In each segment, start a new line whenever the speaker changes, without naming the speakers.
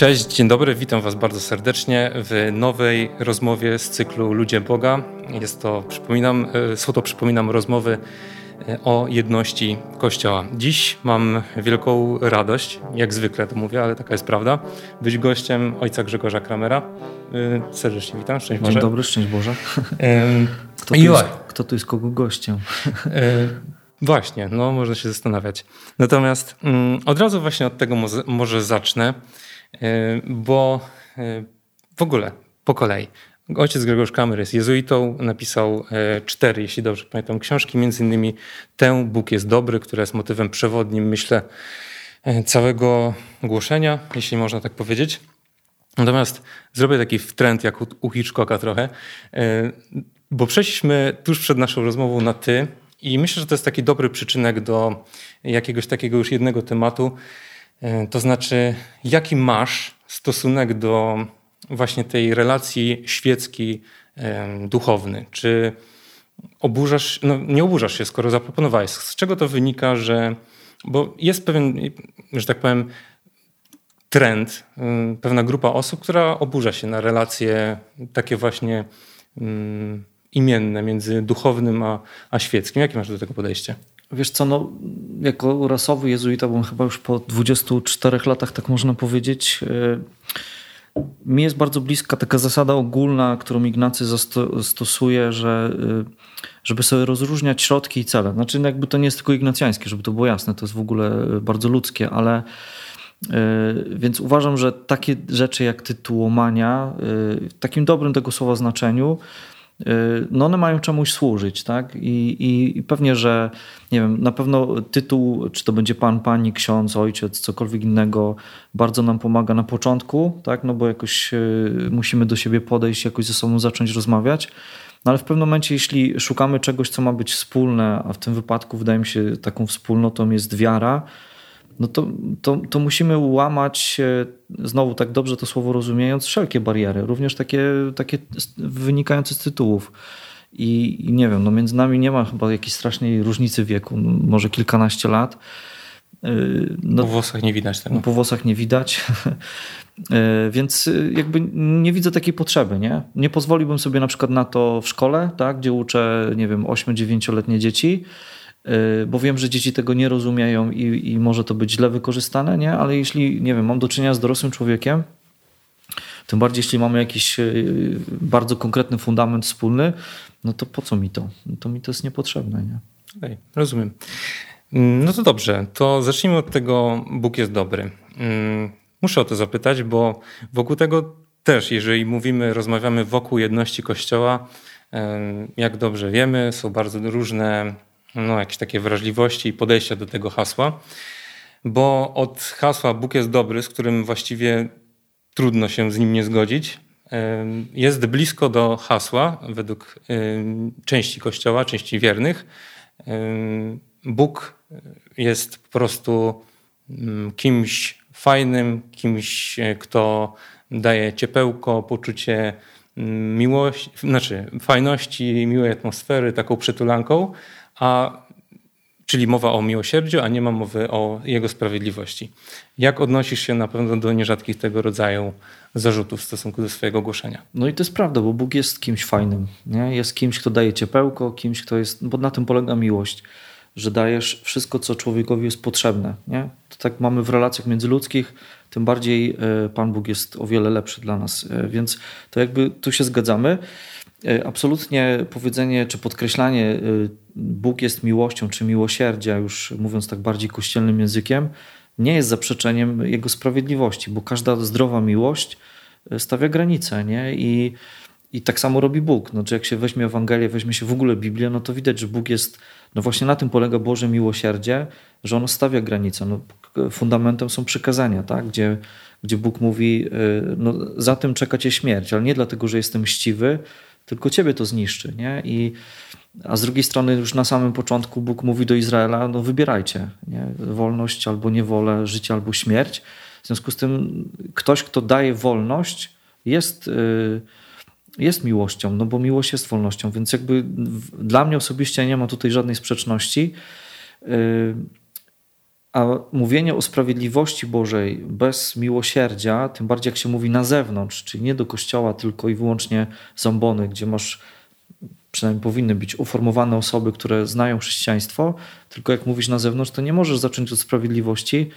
Cześć, dzień dobry, witam Was bardzo serdecznie w nowej rozmowie z cyklu Ludzie Boga. Jest to, przypominam, e, są to, przypominam, rozmowy e, o jedności Kościoła. Dziś mam wielką radość, jak zwykle to mówię, ale taka jest prawda, być gościem ojca Grzegorza Kramera. E, serdecznie witam, szczęść Boże.
Dzień dobry, szczęść Boże. Kto tu, jest, kto tu jest kogo gościem?
Właśnie, no można się zastanawiać. Natomiast mm, od razu właśnie od tego może, może zacznę. E, bo e, w ogóle po kolei. Ojciec Grzegorz Kamer jest jezuitą, napisał e, cztery, jeśli dobrze pamiętam, książki, między innymi tę Bóg jest dobry, która jest motywem przewodnim, myślę, całego głoszenia, jeśli można tak powiedzieć. Natomiast zrobię taki trend jak u Hitchcocka trochę, bo przeszliśmy tuż przed naszą rozmową na ty i myślę, że to jest taki dobry przyczynek do jakiegoś takiego już jednego tematu, E, to znaczy, jaki masz stosunek do właśnie tej relacji świeckiej, e, duchowny? Czy oburzasz, no nie oburzasz się, skoro zaproponowałeś. Z czego to wynika, że, bo jest pewien, że tak powiem, trend, e, pewna grupa osób, która oburza się na relacje takie właśnie um, imienne między duchownym a, a świeckim. Jakie masz do tego podejście?
Wiesz co, no, jako rasowy jezuita, bo chyba już po 24 latach, tak można powiedzieć, e, mi jest bardzo bliska taka zasada ogólna, którą Ignacy stosuje, że e, żeby sobie rozróżniać środki i cele. Znaczy no, jakby to nie jest tylko ignacjańskie, żeby to było jasne, to jest w ogóle bardzo ludzkie, ale e, więc uważam, że takie rzeczy jak tytułomania w takim dobrym tego słowa znaczeniu no one mają czemuś służyć, tak? I, i, I, pewnie, że nie wiem, na pewno tytuł, czy to będzie pan, pani, ksiądz, ojciec, cokolwiek innego, bardzo nam pomaga na początku, tak? No bo jakoś y, musimy do siebie podejść, jakoś ze sobą zacząć rozmawiać. No ale w pewnym momencie, jeśli szukamy czegoś, co ma być wspólne, a w tym wypadku wydaje mi się taką wspólnotą jest wiara, no to, to, to musimy łamać, znowu tak dobrze to słowo rozumiejąc, wszelkie bariery, również takie, takie wynikające z tytułów. I, I, nie wiem, no między nami nie ma chyba jakiejś strasznej różnicy wieku, no może kilkanaście lat.
Y, no, po włosach nie widać tego.
No, po włosach nie widać. Y, więc jakby nie widzę takiej potrzeby. Nie? nie pozwoliłbym sobie na przykład na to w szkole, tak, gdzie uczę, nie wiem, 8-9-letnie dzieci Y, bo wiem, że dzieci tego nie rozumieją i, i może to być źle wykorzystane, nie? ale jeśli, nie wiem, mam do czynienia z dorosłym człowiekiem, tym bardziej jeśli mamy jakiś y, bardzo konkretny fundament wspólny, no to po co mi to? To mi to jest niepotrzebne. Nie?
Okay, rozumiem. No to dobrze, to zacznijmy od tego, Bóg jest dobry. Mm, muszę o to zapytać, bo wokół tego też, jeżeli mówimy, rozmawiamy wokół jedności Kościoła, jak dobrze wiemy, są bardzo różne no, jakieś takie wrażliwości i podejścia do tego hasła, bo od hasła Bóg jest dobry, z którym właściwie trudno się z nim nie zgodzić, jest blisko do hasła według części Kościoła, części wiernych. Bóg jest po prostu mm, kimś fajnym, kimś, e, kto daje ciepełko, poczucie mm, miłości, znaczy fajności, miłej atmosfery, taką przytulanką, a, czyli mowa o miłosierdziu, a nie ma mowy o jego sprawiedliwości. Jak odnosisz się na pewno do nierzadkich tego rodzaju zarzutów w stosunku do swojego głoszenia?
No i to jest prawda, bo Bóg jest kimś fajnym. Nie? Jest kimś, kto daje ciepełko, kimś, kto jest, bo na tym polega miłość, że dajesz wszystko, co człowiekowi jest potrzebne. Nie? To tak mamy w relacjach międzyludzkich, tym bardziej e, Pan Bóg jest o wiele lepszy dla nas. E, więc to jakby tu się zgadzamy. E, absolutnie powiedzenie czy podkreślanie e, Bóg jest miłością czy miłosierdzia, już mówiąc tak bardziej kościelnym językiem, nie jest zaprzeczeniem Jego sprawiedliwości, bo każda zdrowa miłość e, stawia granice. Nie? I, I tak samo robi Bóg. Znaczy, jak się weźmie Ewangelię, weźmie się w ogóle Biblię, no to widać, że Bóg jest, no właśnie na tym polega Boże miłosierdzie, że ono stawia granice. No, fundamentem są przykazania, tak? gdzie, gdzie Bóg mówi, no, za tym czeka cię śmierć, ale nie dlatego, że jestem mściwy, tylko ciebie to zniszczy. Nie? I, a z drugiej strony już na samym początku Bóg mówi do Izraela, no wybierajcie, nie? wolność albo niewolę, życie albo śmierć. W związku z tym ktoś, kto daje wolność, jest, y, jest miłością, no bo miłość jest wolnością, więc jakby dla mnie osobiście nie ma tutaj żadnej sprzeczności. A mówienie o sprawiedliwości Bożej bez miłosierdzia, tym bardziej jak się mówi na zewnątrz, czyli nie do kościoła, tylko i wyłącznie zambony, gdzie masz, przynajmniej powinny być uformowane osoby, które znają chrześcijaństwo, tylko jak mówisz na zewnątrz, to nie możesz zacząć od sprawiedliwości,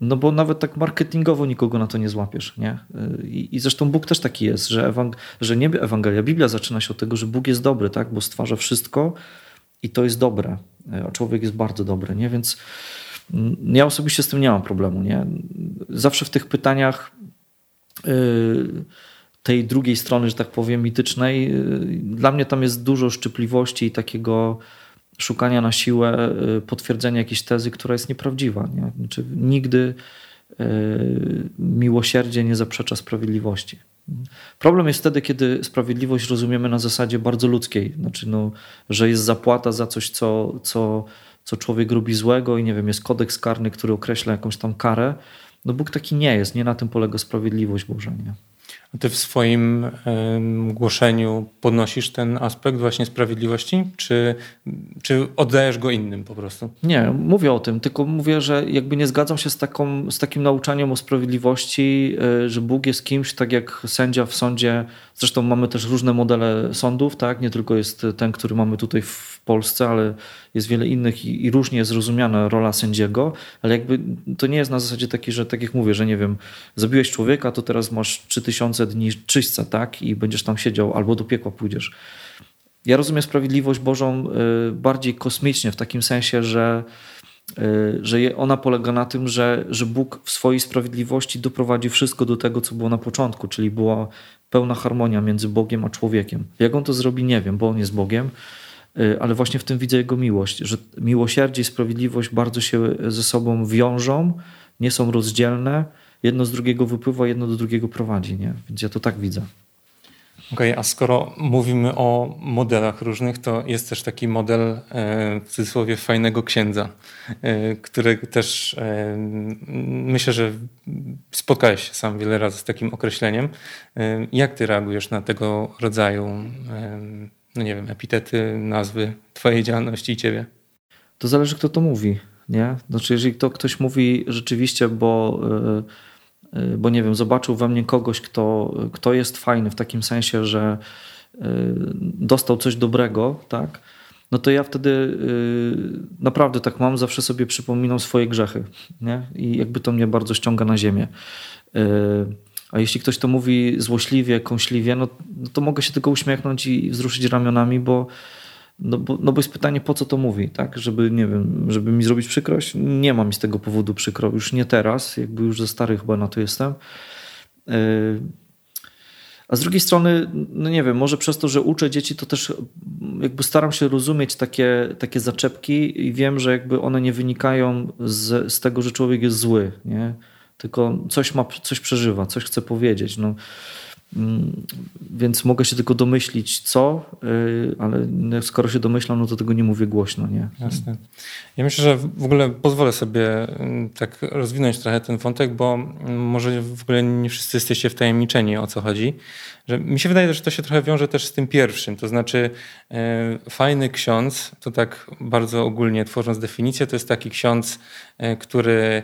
no bo nawet tak marketingowo nikogo na to nie złapiesz. Nie? I, i zresztą Bóg też taki jest, że, ewang- że nie Ewangelia, Biblia zaczyna się od tego, że Bóg jest dobry, tak? bo stwarza wszystko i to jest dobre, a człowiek jest bardzo dobry. Nie? Więc ja osobiście z tym nie mam problemu. Nie? Zawsze w tych pytaniach yy, tej drugiej strony, że tak powiem, mitycznej, yy, dla mnie tam jest dużo szczypliwości i takiego szukania na siłę y, potwierdzenia jakiejś tezy, która jest nieprawdziwa. Nie? Znaczy, nigdy y, miłosierdzie nie zaprzecza sprawiedliwości. Problem jest wtedy, kiedy sprawiedliwość rozumiemy na zasadzie bardzo ludzkiej, znaczy, no, że jest zapłata za coś, co, co, co człowiek robi złego i nie wiem, jest kodeks karny, który określa jakąś tam karę. No Bóg taki nie jest, nie na tym polega sprawiedliwość Boża. Nie?
Ty w swoim głoszeniu podnosisz ten aspekt właśnie sprawiedliwości, czy, czy oddajesz go innym po prostu?
Nie, mówię o tym, tylko mówię, że jakby nie zgadzam się z, taką, z takim nauczaniem o sprawiedliwości, e, że Bóg jest kimś, tak jak sędzia w sądzie. Zresztą mamy też różne modele sądów, tak? Nie tylko jest ten, który mamy tutaj w Polsce, ale jest wiele innych i, i różnie jest rozumiana rola sędziego, ale jakby to nie jest na zasadzie takiej, że tak jak mówię, że nie wiem, zabiłeś człowieka, to teraz masz 3000 dni czyśćca, tak? I będziesz tam siedział albo do piekła pójdziesz. Ja rozumiem sprawiedliwość Bożą y, bardziej kosmicznie, w takim sensie, że, y, że ona polega na tym, że, że Bóg w swojej sprawiedliwości doprowadzi wszystko do tego, co było na początku, czyli była pełna harmonia między Bogiem a człowiekiem. Jak on to zrobi, nie wiem, bo on jest Bogiem, y, ale właśnie w tym widzę jego miłość, że miłosierdzie i sprawiedliwość bardzo się ze sobą wiążą, nie są rozdzielne jedno z drugiego wypływa, jedno do drugiego prowadzi. Nie? Więc ja to tak widzę.
Okej, okay, a skoro mówimy o modelach różnych, to jest też taki model e, w cudzysłowie fajnego księdza, e, który też e, myślę, że spotkałeś się sam wiele razy z takim określeniem. Jak ty reagujesz na tego rodzaju, no nie wiem, epitety, nazwy twojej działalności i ciebie?
To zależy, kto to mówi. Nie? Znaczy, jeżeli to ktoś mówi rzeczywiście, bo Y, bo nie wiem, zobaczył we mnie kogoś, kto, kto jest fajny w takim sensie, że y, dostał coś dobrego, tak? No to ja wtedy y, naprawdę tak mam, zawsze sobie przypominam swoje grzechy, nie? I jakby to mnie bardzo ściąga na ziemię. A jeśli ktoś to mówi złośliwie, kąśliwie, no, no to mogę się tylko uśmiechnąć i wzruszyć ramionami, bo no bo, no bo jest pytanie, po co to mówi, tak? Żeby, nie wiem, żeby mi zrobić przykrość? Nie mam mi z tego powodu przykro, już nie teraz, jakby już ze stary chyba na to jestem. Yy, a z drugiej strony, no nie wiem, może przez to, że uczę dzieci, to też jakby staram się rozumieć takie, takie zaczepki i wiem, że jakby one nie wynikają z, z tego, że człowiek jest zły, nie? Tylko coś ma, coś przeżywa, coś chce powiedzieć. No więc mogę się tylko domyślić, co, y, ale skoro się domyślam, no to tego nie mówię głośno. Nie?
Jasne. Ja myślę, że w ogóle pozwolę sobie mm, tak rozwinąć trochę ten wątek, bo może w ogóle nie wszyscy jesteście wtajemniczeni o co chodzi. Że mi się wydaje, że to się trochę wiąże też z tym pierwszym. To znaczy, y, fajny ksiądz, to tak bardzo ogólnie tworząc definicję, to jest taki ksiądz, y, który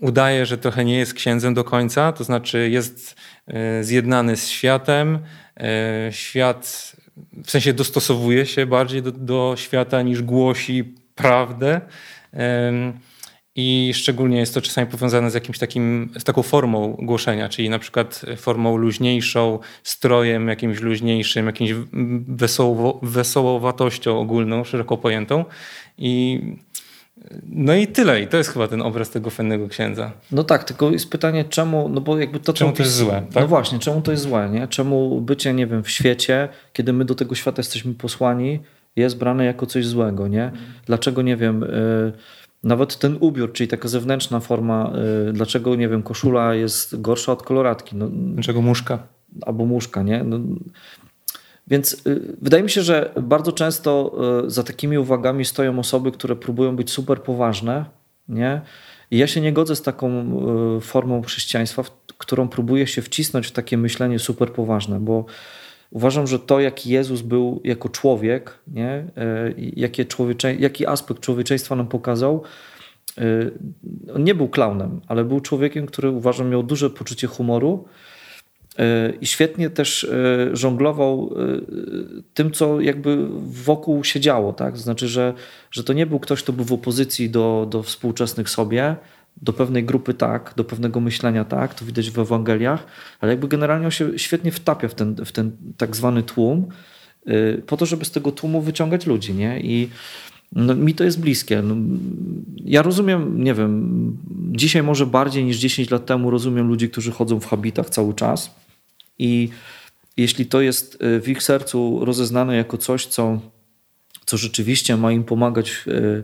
udaje, że trochę nie jest księdzem do końca, to znaczy jest zjednany z światem. E, świat w sensie dostosowuje się bardziej do, do świata niż głosi prawdę. I szczególnie jest to czasami powiązane z jakimś takim, z taką formą głoszenia, czyli na przykład formą luźniejszą, strojem jakimś luźniejszym, jakimś wesoło, wesołowatością ogólną, szeroko pojętą. I no i tyle. I to jest chyba ten obraz tego fajnego księdza.
No tak, tylko jest pytanie, czemu, no bo jakby to...
Czemu to jest złe,
tak? No właśnie, czemu to jest złe, nie? Czemu bycie, nie wiem, w świecie, kiedy my do tego świata jesteśmy posłani, jest brane jako coś złego, nie? Dlaczego, nie wiem, yy, nawet ten ubiór, czyli taka zewnętrzna forma, yy, dlaczego, nie wiem, koszula jest gorsza od koloratki? No,
dlaczego muszka?
Albo muszka, nie? No, więc y, wydaje mi się, że bardzo często y, za takimi uwagami stoją osoby, które próbują być super poważne, nie? I ja się nie godzę z taką y, formą chrześcijaństwa, którą próbuje się wcisnąć w takie myślenie super poważne, bo uważam, że to, jaki Jezus był jako człowiek, nie? Jakie człowiecze, jaki aspekt człowieczeństwa nam pokazał, on nie był klaunem, ale był człowiekiem, który uważam miał duże poczucie humoru i świetnie też żonglował tym, co jakby wokół się działo. Tak? Znaczy, że, że to nie był ktoś, kto był w opozycji do, do współczesnych sobie, do pewnej grupy tak, do pewnego myślenia tak, to widać w Ewangeliach, ale jakby generalnie on się świetnie wtapia w ten, w ten tak zwany tłum, po to, żeby z tego tłumu wyciągać ludzi, nie? I no, mi to jest bliskie. No, ja rozumiem, nie wiem, dzisiaj może bardziej niż 10 lat temu rozumiem ludzi, którzy chodzą w habitach cały czas i jeśli to jest y, w ich sercu rozeznane jako coś, co, co rzeczywiście ma im pomagać y,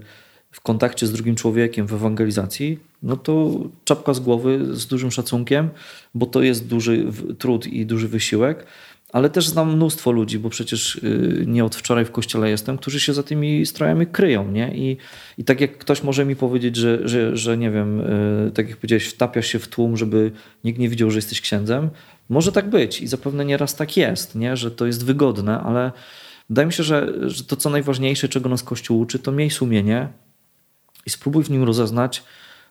w kontakcie z drugim człowiekiem, w ewangelizacji, no to czapka z głowy z dużym szacunkiem, bo to jest duży trud i duży wysiłek, ale też znam mnóstwo ludzi, bo przecież y, nie od wczoraj w kościele jestem, którzy się za tymi strojami kryją. Nie? I, i tak jak ktoś może mi powiedzieć, że, że, że nie wiem, y, tak jak powiedziałeś, wtapiasz się w tłum, żeby nikt nie widział, że jesteś księdzem, może tak być i zapewne nieraz tak jest, nie? że to jest wygodne, ale wydaje mi się, że, że to co najważniejsze, czego nas Kościół uczy, to miej sumienie i spróbuj w nim rozeznać,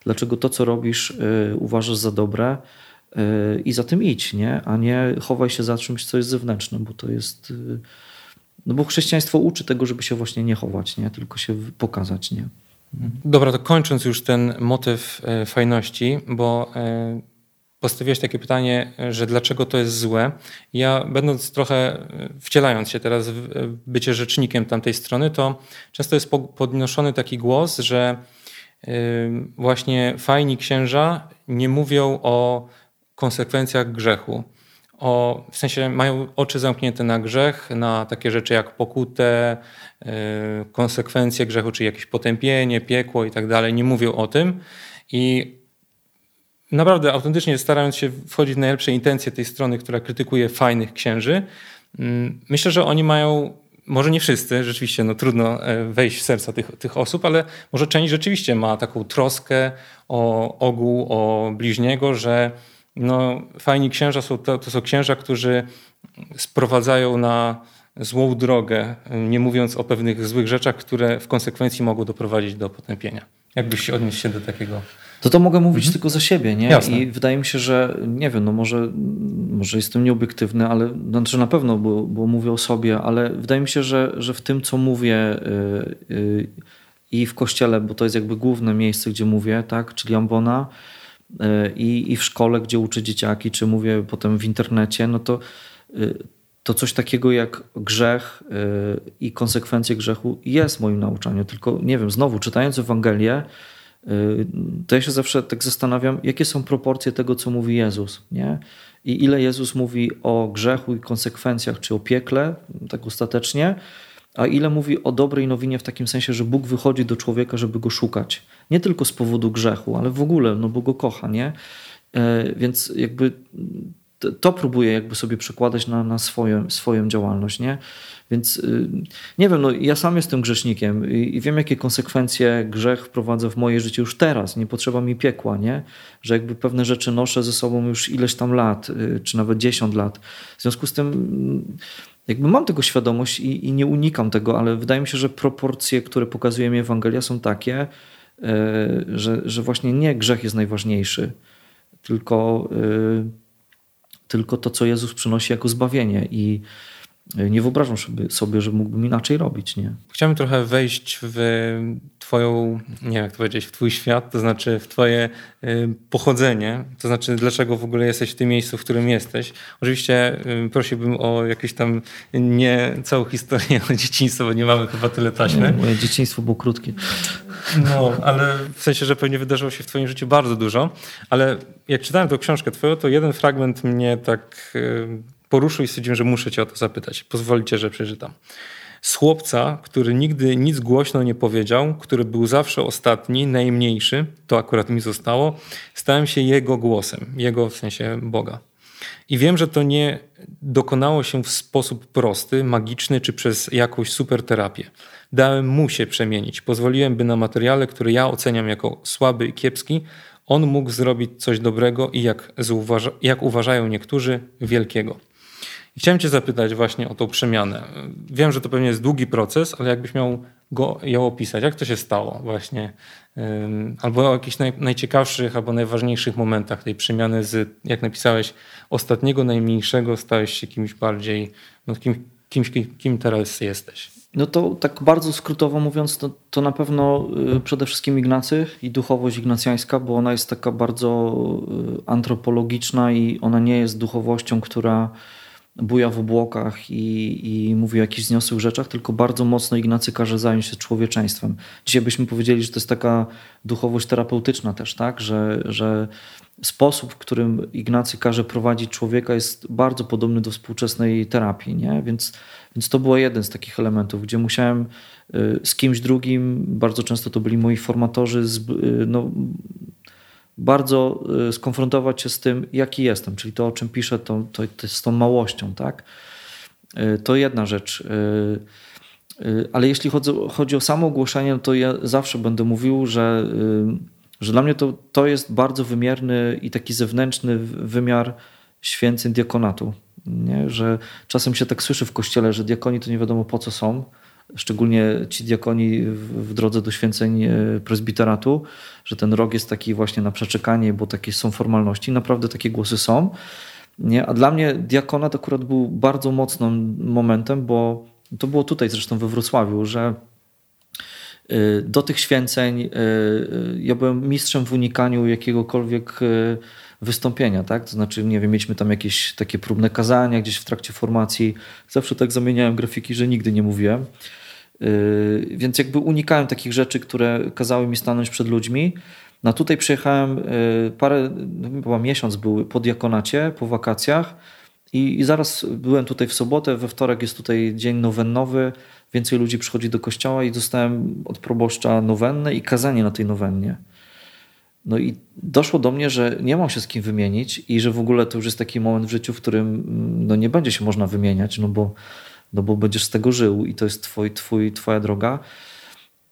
dlaczego to, co robisz, y, uważasz za dobre i za tym idź, nie? a nie chowaj się za czymś, co jest zewnętrzne, bo to jest. Y, no bo chrześcijaństwo uczy tego, żeby się właśnie nie chować, nie? tylko się pokazać. Nie?
Dobra, to kończąc już ten motyw fajności, bo postawiłeś takie pytanie, że dlaczego to jest złe. Ja będąc trochę, wcielając się teraz w bycie rzecznikiem tamtej strony, to często jest podnoszony taki głos, że właśnie fajni księża nie mówią o konsekwencjach grzechu. O, w sensie mają oczy zamknięte na grzech, na takie rzeczy jak pokutę, y, konsekwencje grzechu, czy jakieś potępienie, piekło i tak dalej. Nie mówią o tym. I naprawdę autentycznie starając się wchodzić w najlepsze intencje tej strony, która krytykuje fajnych księży, myślę, że oni mają może nie wszyscy, rzeczywiście no, trudno e, wejść w serca tych, tych osób, ale może część rzeczywiście ma taką troskę o ogół, o bliźniego, że no, fajni księża są to, to są księża, którzy sprowadzają na złą drogę, nie mówiąc o pewnych złych rzeczach, które w konsekwencji mogą doprowadzić do potępienia. Jakbyś się odnieść się do takiego?
To to mogę mówić mhm. tylko za siebie, nie? Jasne. I wydaje mi się, że nie wiem, no może, może jestem nieobiektywny, ale znaczy na pewno, bo, bo mówię o sobie, ale wydaje mi się, że, że w tym, co mówię yy, yy, i w kościele, bo to jest jakby główne miejsce, gdzie mówię, tak, czyli Ambona, yy, i w szkole, gdzie uczę dzieciaki, czy mówię potem w internecie, no to y, to coś takiego jak grzech y, i konsekwencje grzechu jest w moim nauczaniu. Tylko nie wiem, znowu czytając Ewangelię, to ja się zawsze tak zastanawiam, jakie są proporcje tego, co mówi Jezus. Nie? I ile Jezus mówi o grzechu i konsekwencjach, czy o piekle, tak ostatecznie, a ile mówi o dobrej nowinie w takim sensie, że Bóg wychodzi do człowieka, żeby go szukać. Nie tylko z powodu grzechu, ale w ogóle, no bo go kocha, nie? E, więc jakby to próbuję jakby sobie przekładać na, na swoją, swoją działalność, nie? Więc y, nie wiem, no ja sam jestem grzesznikiem i, wiem, jakie konsekwencje grzech wprowadza w moje życie już teraz. Nie potrzeba mi piekła, nie? Że jakby pewne rzeczy noszę ze sobą już ileś tam lat, y, czy nawet 10 lat. W związku z tym mm, jakby mam tego świadomość i, i nie unikam tego, ale wydaje mi się, że proporcje, które pokazuje mi Ewangelia są takie, y, że, że właśnie nie grzech jest najważniejszy, tylko tylko to, co Jezus przynosi jako zbawienie. I nie wyobrażam sobie, że mógłbym inaczej robić. Nie?
Chciałbym trochę wejść w Twoją, nie wiem jak to powiedzieć, w Twój świat, to znaczy w Twoje y, pochodzenie, to znaczy dlaczego w ogóle jesteś w tym miejscu, w którym jesteś. Oczywiście y, prosiłbym o jakieś tam nie całą historię o dzieciństwo, bo nie mamy chyba tyle taśmy.
Moje dzieciństwo było krótkie.
No, ale w sensie, że pewnie wydarzyło się w Twoim życiu bardzo dużo, ale jak czytałem tę książkę Twoją, to jeden fragment mnie tak y, poruszył i stwierdziłem, że muszę Cię o to zapytać. Pozwolicie, że przeczytam. Z chłopca, który nigdy nic głośno nie powiedział, który był zawsze ostatni, najmniejszy, to akurat mi zostało, stałem się jego głosem, jego w sensie Boga. I wiem, że to nie dokonało się w sposób prosty, magiczny czy przez jakąś super terapię. Dałem mu się przemienić. Pozwoliłem, by na materiale, który ja oceniam jako słaby i kiepski, on mógł zrobić coś dobrego i jak, jak uważają niektórzy, wielkiego. Chciałem Cię zapytać właśnie o tą przemianę. Wiem, że to pewnie jest długi proces, ale jakbyś miał go, ją opisać, jak to się stało właśnie? Albo o jakichś naj, najciekawszych albo najważniejszych momentach tej przemiany z, jak napisałeś, ostatniego, najmniejszego stałeś się kimś bardziej, no, kim, kimś, kim teraz jesteś.
No to tak bardzo skrótowo mówiąc, to, to na pewno y, przede wszystkim Ignacy i duchowość ignacjańska, bo ona jest taka bardzo y, antropologiczna i ona nie jest duchowością, która buja w obłokach i, i mówi o jakichś zniosłych rzeczach, tylko bardzo mocno Ignacy każe zająć się człowieczeństwem. Dzisiaj byśmy powiedzieli, że to jest taka duchowość terapeutyczna też, tak? że, że sposób, w którym Ignacy każe prowadzić człowieka jest bardzo podobny do współczesnej terapii. Nie? Więc, więc to był jeden z takich elementów, gdzie musiałem y, z kimś drugim, bardzo często to byli moi formatorzy, y, no, bardzo y, skonfrontować się z tym, jaki jestem, czyli to, o czym piszę, to, to, to z tą małością. Tak? To jedna rzecz. Ale jeśli chodzi, chodzi o samo ogłoszenie, to ja zawsze będę mówił, że że dla mnie to, to jest bardzo wymierny i taki zewnętrzny wymiar święceń diakonatu. Nie? Że czasem się tak słyszy w kościele, że diakoni to nie wiadomo po co są, szczególnie ci diakoni w, drodze do święceń e, prezbiteratu, że ten rok jest taki właśnie na przeczekanie, bo takie są formalności. Naprawdę takie głosy są. Nie? A dla mnie diakonat akurat był bardzo mocnym momentem, bo to było tutaj zresztą we Wrocławiu, że Y, do tych święceń y, ja byłem mistrzem w unikaniu jakiegokolwiek wystąpienia, tak? To znaczy, nie wiem, mieliśmy tam jakieś takie próbne kazania gdzieś w trakcie formacji. Zawsze tak zamieniałem grafiki, że nigdy nie mówiłem. Więc jakby unikałem takich rzeczy, które kazały mi stanąć przed ludźmi. No tutaj przyjechałem parę, no chyba miesiąc był po diakonacie, po wakacjach i, i zaraz byłem tutaj w sobotę, we wtorek jest tutaj dzień nowennowy, więcej ludzi przychodzi do kościoła i dostałem od proboszcza nowennę i kazanie na tej nowennie. No i doszło do mnie, że nie mam się z kim wymienić i że w ogóle to już jest taki moment w życiu, w którym mm, no nie będzie się można wymieniać, no bo, no bo będziesz z tego żył i to jest twój, twój, twoja droga.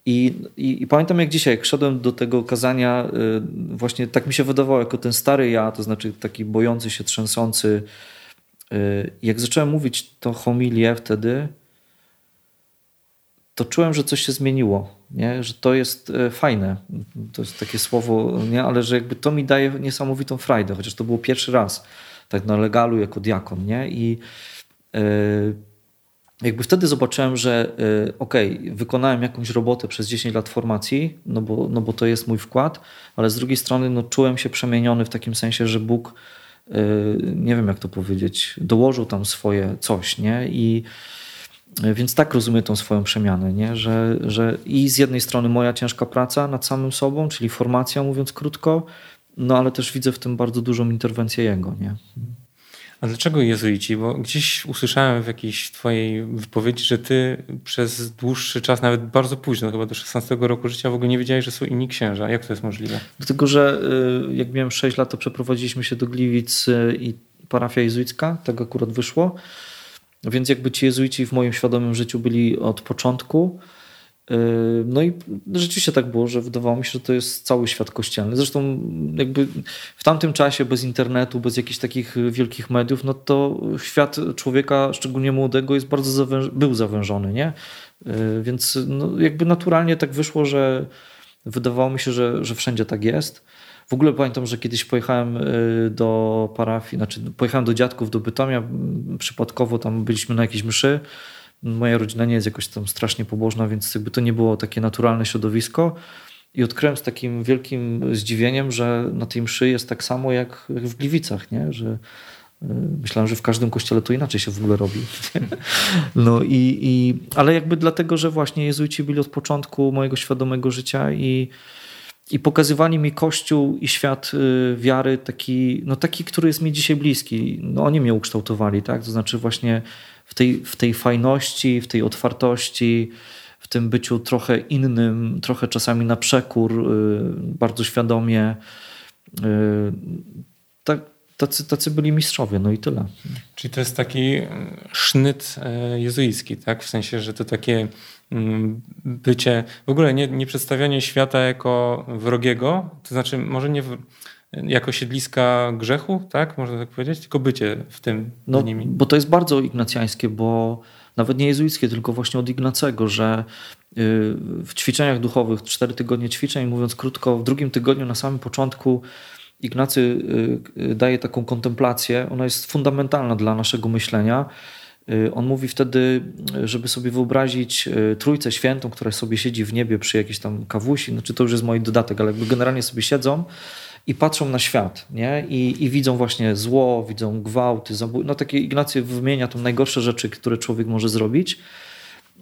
I, i, I, pamiętam jak dzisiaj, jak szedłem do tego kazania, y, właśnie tak mi się wydawało, jako ten stary ja, to znaczy taki bojący się, trzęsący. Y, jak zacząłem mówić to homilię wtedy, to czułem, że coś się zmieniło, nie? że to jest e, fajne. To jest takie słowo, nie? ale że jakby to mi daje niesamowitą frajdę, chociaż to było pierwszy raz tak na legalu jako diakon. Nie? I yy, jakby wtedy zobaczyłem, że yy, okej, okay, wykonałem jakąś robotę przez 10 lat formacji, no bo, no bo to jest mój wkład, ale z drugiej strony no, czułem się przemieniony w takim sensie, że Bóg, nie wiem jak to powiedzieć, dołożył tam swoje coś. Nie? I więc tak rozumiem tą swoją przemianę, nie? Że, że i z jednej strony moja ciężka praca nad samym sobą, czyli formacja, mówiąc krótko, no ale też widzę w tym bardzo dużą interwencję jego. Nie?
A dlaczego jezuici? Bo gdzieś usłyszałem w jakiejś twojej wypowiedzi, że ty przez dłuższy czas, nawet bardzo późno, chyba do 16 roku życia, w ogóle nie wiedziałeś, że są inni księża. Jak to jest możliwe?
Dlatego, że y, jak miałem 6 lat, to przeprowadziliśmy się do Gliwic y, i parafia jezuicka, tak akurat wyszło. Więc jakby ci jezuici w moim świadomym życiu byli od początku. Yy, no i rzeczywiście tak było, że wydawało mi się, że to jest cały świat kościelny. Zresztą jakby w tamtym czasie bez internetu, bez jakichś takich wielkich mediów, no to świat człowieka, szczególnie młodego, jest bardzo zawęż był zawężony, nie? Yy, więc no jakby naturalnie tak wyszło, że wydawało mi się, że, że wszędzie tak jest. W ogóle pamiętam, że kiedyś pojechałem y, do parafii, znaczy pojechałem do dziadków do Bytomia, przypadkowo tam byliśmy na jakiejś mszy. Moja rodzina nie jest jakoś tam strasznie pobożna, więc jakby to nie było takie naturalne środowisko. I odkryłem z takim wielkim zdziwieniem, że na tej mszy jest tak samo jak w Gliwicach, nie? że y, Myślałem, że w każdym kościele to inaczej się w ogóle robi. No i, i, ale jakby dlatego, że właśnie jezuici byli od początku mojego świadomego życia i, i pokazywali mi Kościół i świat y, wiary taki, no taki, który jest mi dzisiaj bliski. No oni mnie ukształtowali, tak? To znaczy właśnie w tej, w tej fajności, w tej otwartości, w tym byciu trochę innym, trochę czasami na przekór, y, bardzo świadomie. Y, tak, tacy, tacy byli mistrzowie, no i tyle.
Czyli to jest taki sznyt jezuicki, tak? W sensie, że to takie bycie, w ogóle nie, nie przedstawianie świata jako wrogiego, to znaczy może nie w, jako siedliska grzechu, tak? Można tak powiedzieć, tylko bycie w tym
no,
nimi.
Bo to jest bardzo ignacjańskie, bo nawet nie jezuickie, tylko właśnie od Ignacego, że y, w ćwiczeniach duchowych, cztery tygodnie ćwiczeń, mówiąc krótko, w drugim tygodniu na samym początku Ignacy y, y, daje taką kontemplację, ona jest fundamentalna dla naszego myślenia. On mówi wtedy, żeby sobie wyobrazić Trójcę Świętą, która sobie siedzi w niebie przy jakiejś tam kawusi, znaczy to już jest mój dodatek, ale jakby generalnie sobie siedzą i patrzą na świat nie? I, i widzą właśnie zło, widzą gwałty, zabój... no takie Ignacy wymienia tam najgorsze rzeczy, które człowiek może zrobić.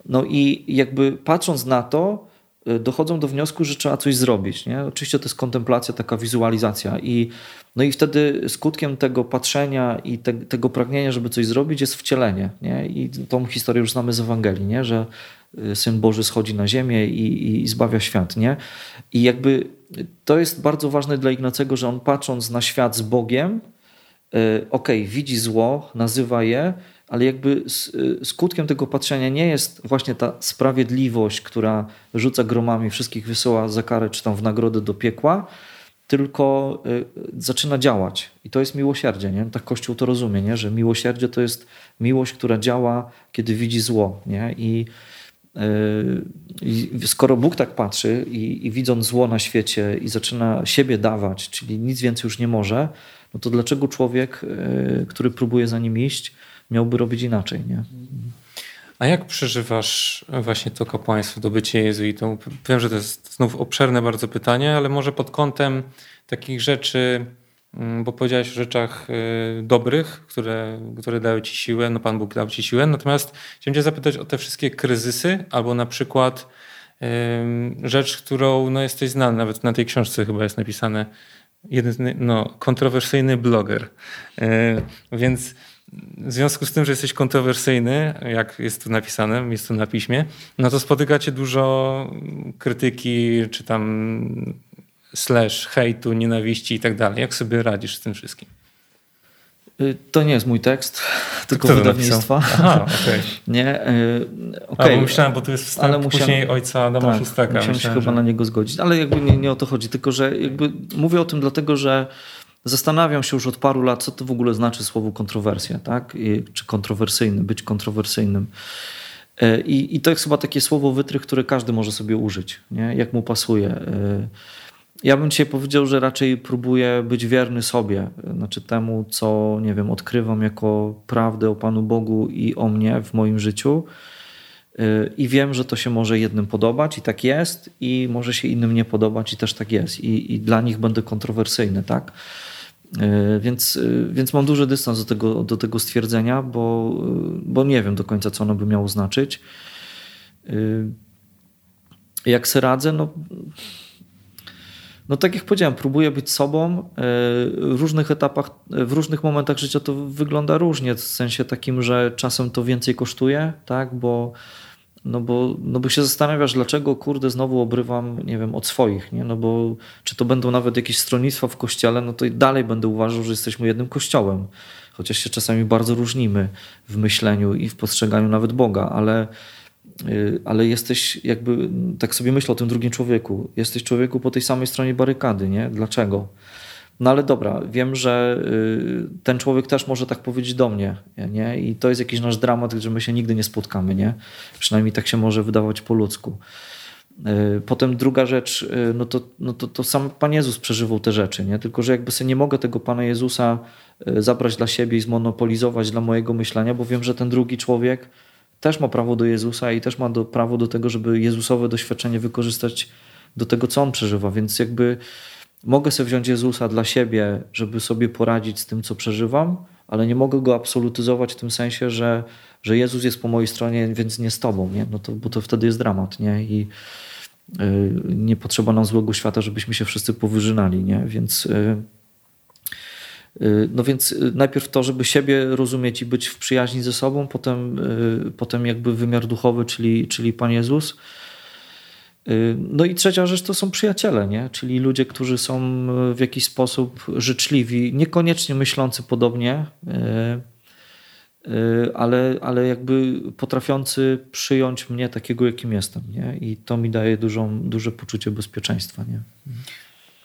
No i jakby patrząc na to, y, dochodzą do wniosku, że trzeba coś zrobić. Nie? Oczywiście to jest kontemplacja, taka wizualizacja. I, no i wtedy skutkiem tego patrzenia i te, tego pragnienia, żeby coś zrobić, jest wcielenie. Nie? I tą historię już znamy z Ewangelii, nie? że y, Syn Boży schodzi na ziemię i, i zbawia świat. Nie? I jakby to jest bardzo ważne dla Ignacego, że on patrząc na świat z Bogiem, y, ok, widzi zło, nazywa je, ale jakby y, skutkiem tego patrzenia nie jest właśnie ta sprawiedliwość, która rzuca gromami, wszystkich wysyła za karę czy tam w nagrodę do piekła, tylko y, zaczyna działać. I to jest miłosierdzie. Nie? Tak Kościół to rozumie, nie? że miłosierdzie to jest miłość, która działa, kiedy widzi zło. Nie? I i skoro Bóg tak patrzy i, i, widząc zło na świecie i zaczyna siebie dawać, czyli nic więcej już nie może, no to dlaczego człowiek, który próbuje za nim iść, miałby robić inaczej? Nie?
A jak przeżywasz właśnie to kapłaństwo, dobycie jezuitą? Wiem, że to jest znów obszerne bardzo pytanie, ale może pod kątem takich rzeczy Mm, bo powiedziałeś o rzeczach y, dobrych, które, które dały ci siłę, no Pan Bóg dał ci siłę, natomiast chciałem cię zapytać o te wszystkie kryzysy, albo na przykład rzecz, którą no, jesteś znany, nawet na tej książce chyba jest napisane, jeden, no, kontrowersyjny bloger. Y, więc w związku z tym, że jesteś kontrowersyjny, jak jest tu napisane, jest tu na piśmie, no to spotykacie dużo krytyki, czy tam slash hejtu, nienawiści i tak dalej. Jak sobie radzisz z tym wszystkim?
Y, to nie jest mój tekst, tylko Kto wydawnictwa. Aha, okay. Nie,
y, okay. A, myślałem, bo tu jest wstęp ale musiałem, później ojca Adama tak, Szóstaka.
Musiałem się chyba że... na niego zgodzić, ale jakby nie, nie o to chodzi, tylko że jakby mówię o tym dlatego, że zastanawiam się już od paru lat, co to w ogóle znaczy słowo kontrowersja, tak? I, czy kontrowersyjny, być kontrowersyjnym. Y, I, I to jest chyba takie słowo wytrych, które każdy może sobie użyć, nie? jak mu pasuje. Ja bym dzisiaj powiedział, że raczej próbuję być wierny sobie, znaczy temu, co nie wiem, odkrywam jako prawdę o Panu Bogu i o mnie w moim życiu. Y, I wiem, że to się może jednym podobać i tak jest, i może się innym nie podobać i też tak jest. I, i dla nich będę kontrowersyjny, tak? Y, więc, y, więc mam duży dystans do tego, do tego stwierdzenia, bo, bo nie wiem do końca, co ono by miało znaczyć. Jak se radzę? No no tak jak powiedziałem, próbuję być sobą. E, w różnych etapach, w różnych momentach życia to wygląda różnie, w sensie takim, że czasem to więcej kosztuje, tak, bo no bo, no bo się zastanawiasz, dlaczego kurde znowu obrywam, nie wiem, od swoich, nie? No bo czy to będą nawet jakieś stronnictwa w kościele, no to i dalej będę uważał, że jesteśmy jednym kościołem. Chociaż się czasami bardzo różnimy w myśleniu i w postrzeganiu nawet Boga, ale Y, ale jesteś jakby, tak sobie myślę o tym drugim człowieku, jesteś człowieku po tej samej stronie barykady, nie? Dlaczego? No ale dobra, wiem, że y, ten człowiek też może tak powiedzieć do mnie, nie? I to jest jakiś nasz dramat, że my się nigdy nie spotkamy, nie? Przynajmniej tak się może wydawać po ludzku. Y, potem druga rzecz, no to, no to, to sam Pan Jezus przeżywał te rzeczy, nie? Tylko, że jakby sobie nie mogę tego Pana Jezusa zabrać dla siebie i zmonopolizować dla mojego myślenia, bo wiem, że ten drugi człowiek też ma prawo do Jezusa i też ma do, prawo do tego, żeby Jezusowe doświadczenie wykorzystać do tego, co on przeżywa. Więc jakby mogę sobie wziąć Jezusa dla siebie, żeby sobie poradzić z tym, co przeżywam, ale nie mogę go absolutyzować w tym sensie, że, że Jezus jest po mojej stronie, więc nie z tobą, nie? No to, bo to wtedy jest dramat, nie? I yy, nie potrzeba nam złego świata, żebyśmy się wszyscy powyżynali, nie? Więc yy, Y, no więc y, najpierw to, żeby siebie rozumieć i być w przyjaźni ze sobą, potem, y, potem jakby wymiar duchowy, czyli, czyli Pan Jezus. No i trzecia rzecz to są przyjaciele, nie? czyli ludzie, którzy są w jakiś sposób życzliwi, niekoniecznie myślący podobnie, ale, ale jakby potrafiący przyjąć mnie takiego, jakim jestem. Nie? I to mi daje dużą, duże poczucie bezpieczeństwa. Nie?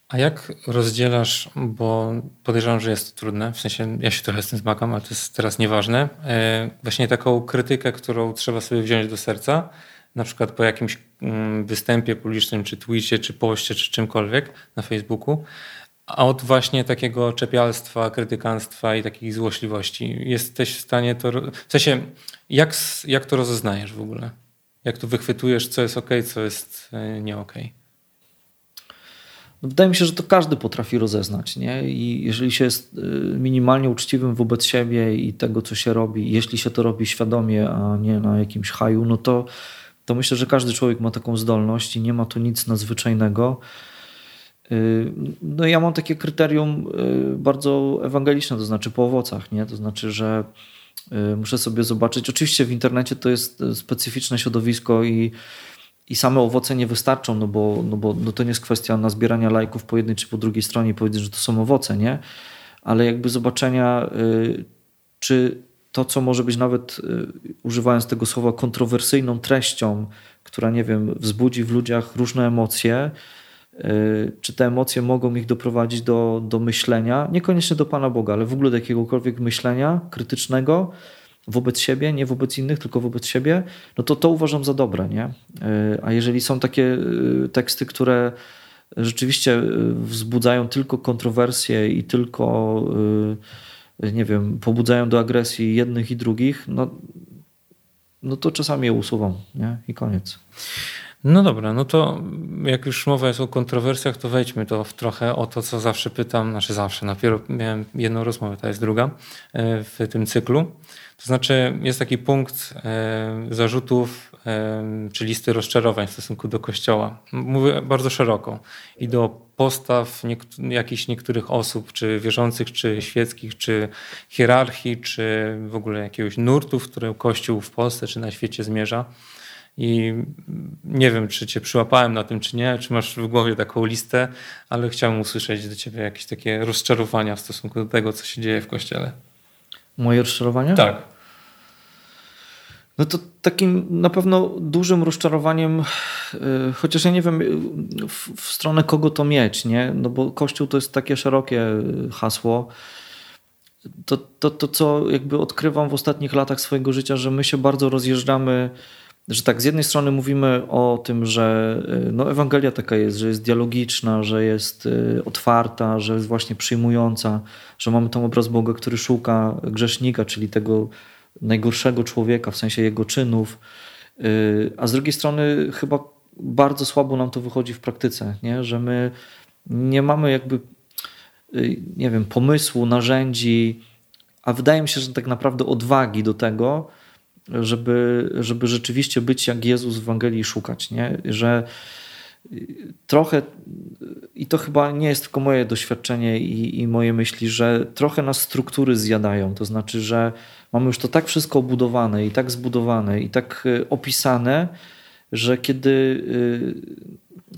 A jak rozdzielasz, bo podejrzewam, że jest to trudne, w sensie ja się trochę z tym zmagam, ale to jest teraz nieważne, właśnie taką krytykę, którą trzeba sobie wziąć do serca, na przykład po jakimś mm, występie publicznym, czy tweetie, czy poście, czy czymkolwiek na Facebooku, a od właśnie takiego czepialstwa, krytykanstwa i takich złośliwości. Jesteś w stanie to. W sensie, jak, jak to rozeznajesz w ogóle? Jak to wychwytujesz, co jest ok, co jest e, nie ok?
No, wydaje mi się, że to każdy potrafi rozeznać. Nie? I jeżeli się jest y, minimalnie uczciwym wobec siebie i tego, co się robi, jeśli się to robi świadomie, a nie na jakimś haju, no to, to myślę, że każdy człowiek ma taką zdolność i nie ma tu nic nadzwyczajnego. Y, no ja mam takie kryterium y, bardzo ewangeliczne, to znaczy po owocach, nie? To znaczy, że muszę sobie zobaczyć. Oczywiście w internecie to jest specyficzne środowisko i i same owoce nie wystarczą, no bo, no bo no to nie jest kwestia nazbierania lajków po jednej czy po drugiej stronie i powiedzieć, że to są owoce, nie? Ale jakby zobaczenia, y, czy to, co może być nawet, y, używając tego słowa, kontrowersyjną treścią, która, nie wiem, wzbudzi w ludziach różne emocje, y, czy te emocje mogą ich doprowadzić do, do myślenia, niekoniecznie do Pana Boga, ale w ogóle do jakiegokolwiek myślenia krytycznego, wobec siebie, nie wobec innych, tylko wobec siebie, no to to uważam za dobre. Nie? E, a jeżeli są takie teksty, które rzeczywiście wzbudzają tylko kontrowersje i tylko, nie wiem, pobudzają do agresji jednych i drugich, no, no to czasami je usuwam nie? i koniec.
No dobra, no to jak już mowa jest o kontrowersjach, to wejdźmy to w trochę o to, co zawsze pytam, znaczy zawsze, dopiero miałem jedną rozmowę, ta jest druga w tym cyklu. To znaczy, jest taki punkt e, zarzutów e, czy listy rozczarowań w stosunku do Kościoła. Mówię bardzo szeroko i do postaw jakichś niektórych osób, czy wierzących, czy świeckich, czy hierarchii, czy w ogóle jakiegoś nurtu, w którym Kościół w Polsce czy na świecie zmierza. I nie wiem, czy cię przyłapałem na tym, czy nie, czy masz w głowie taką listę, ale chciałbym usłyszeć do ciebie jakieś takie rozczarowania w stosunku do tego, co się dzieje w Kościele.
Moje rozczarowania?
Tak.
No to takim na pewno dużym rozczarowaniem, y, chociaż ja nie wiem w, w, stronę kogo to mieć, nie? No bo Kościół to jest takie szerokie y, hasło. To, to, to, co jakby odkrywam w ostatnich latach swojego życia, że my się bardzo rozjeżdżamy, że tak, z jednej strony mówimy o tym, że y, no Ewangelia taka jest, że jest dialogiczna, że jest otwarta, że jest właśnie przyjmująca, że mamy tam obraz Boga, który szuka grzesznika, czyli tego najgorszego człowieka, w sensie jego czynów, y, a z drugiej strony chyba bardzo słabo nam to wychodzi w praktyce, nie? że my nie mamy jakby, y, nie wiem, pomysłu, narzędzi, a wydaje mi się, że tak naprawdę odwagi do tego, żeby, żeby rzeczywiście być jak Jezus w Ewangelii szukać, nie? że trochę, i to chyba nie jest tylko moje doświadczenie i, i, moje myśli, że trochę nas struktury zjadają. To znaczy, że mamy już to tak wszystko obudowane i tak zbudowane i tak e, opisane, że kiedy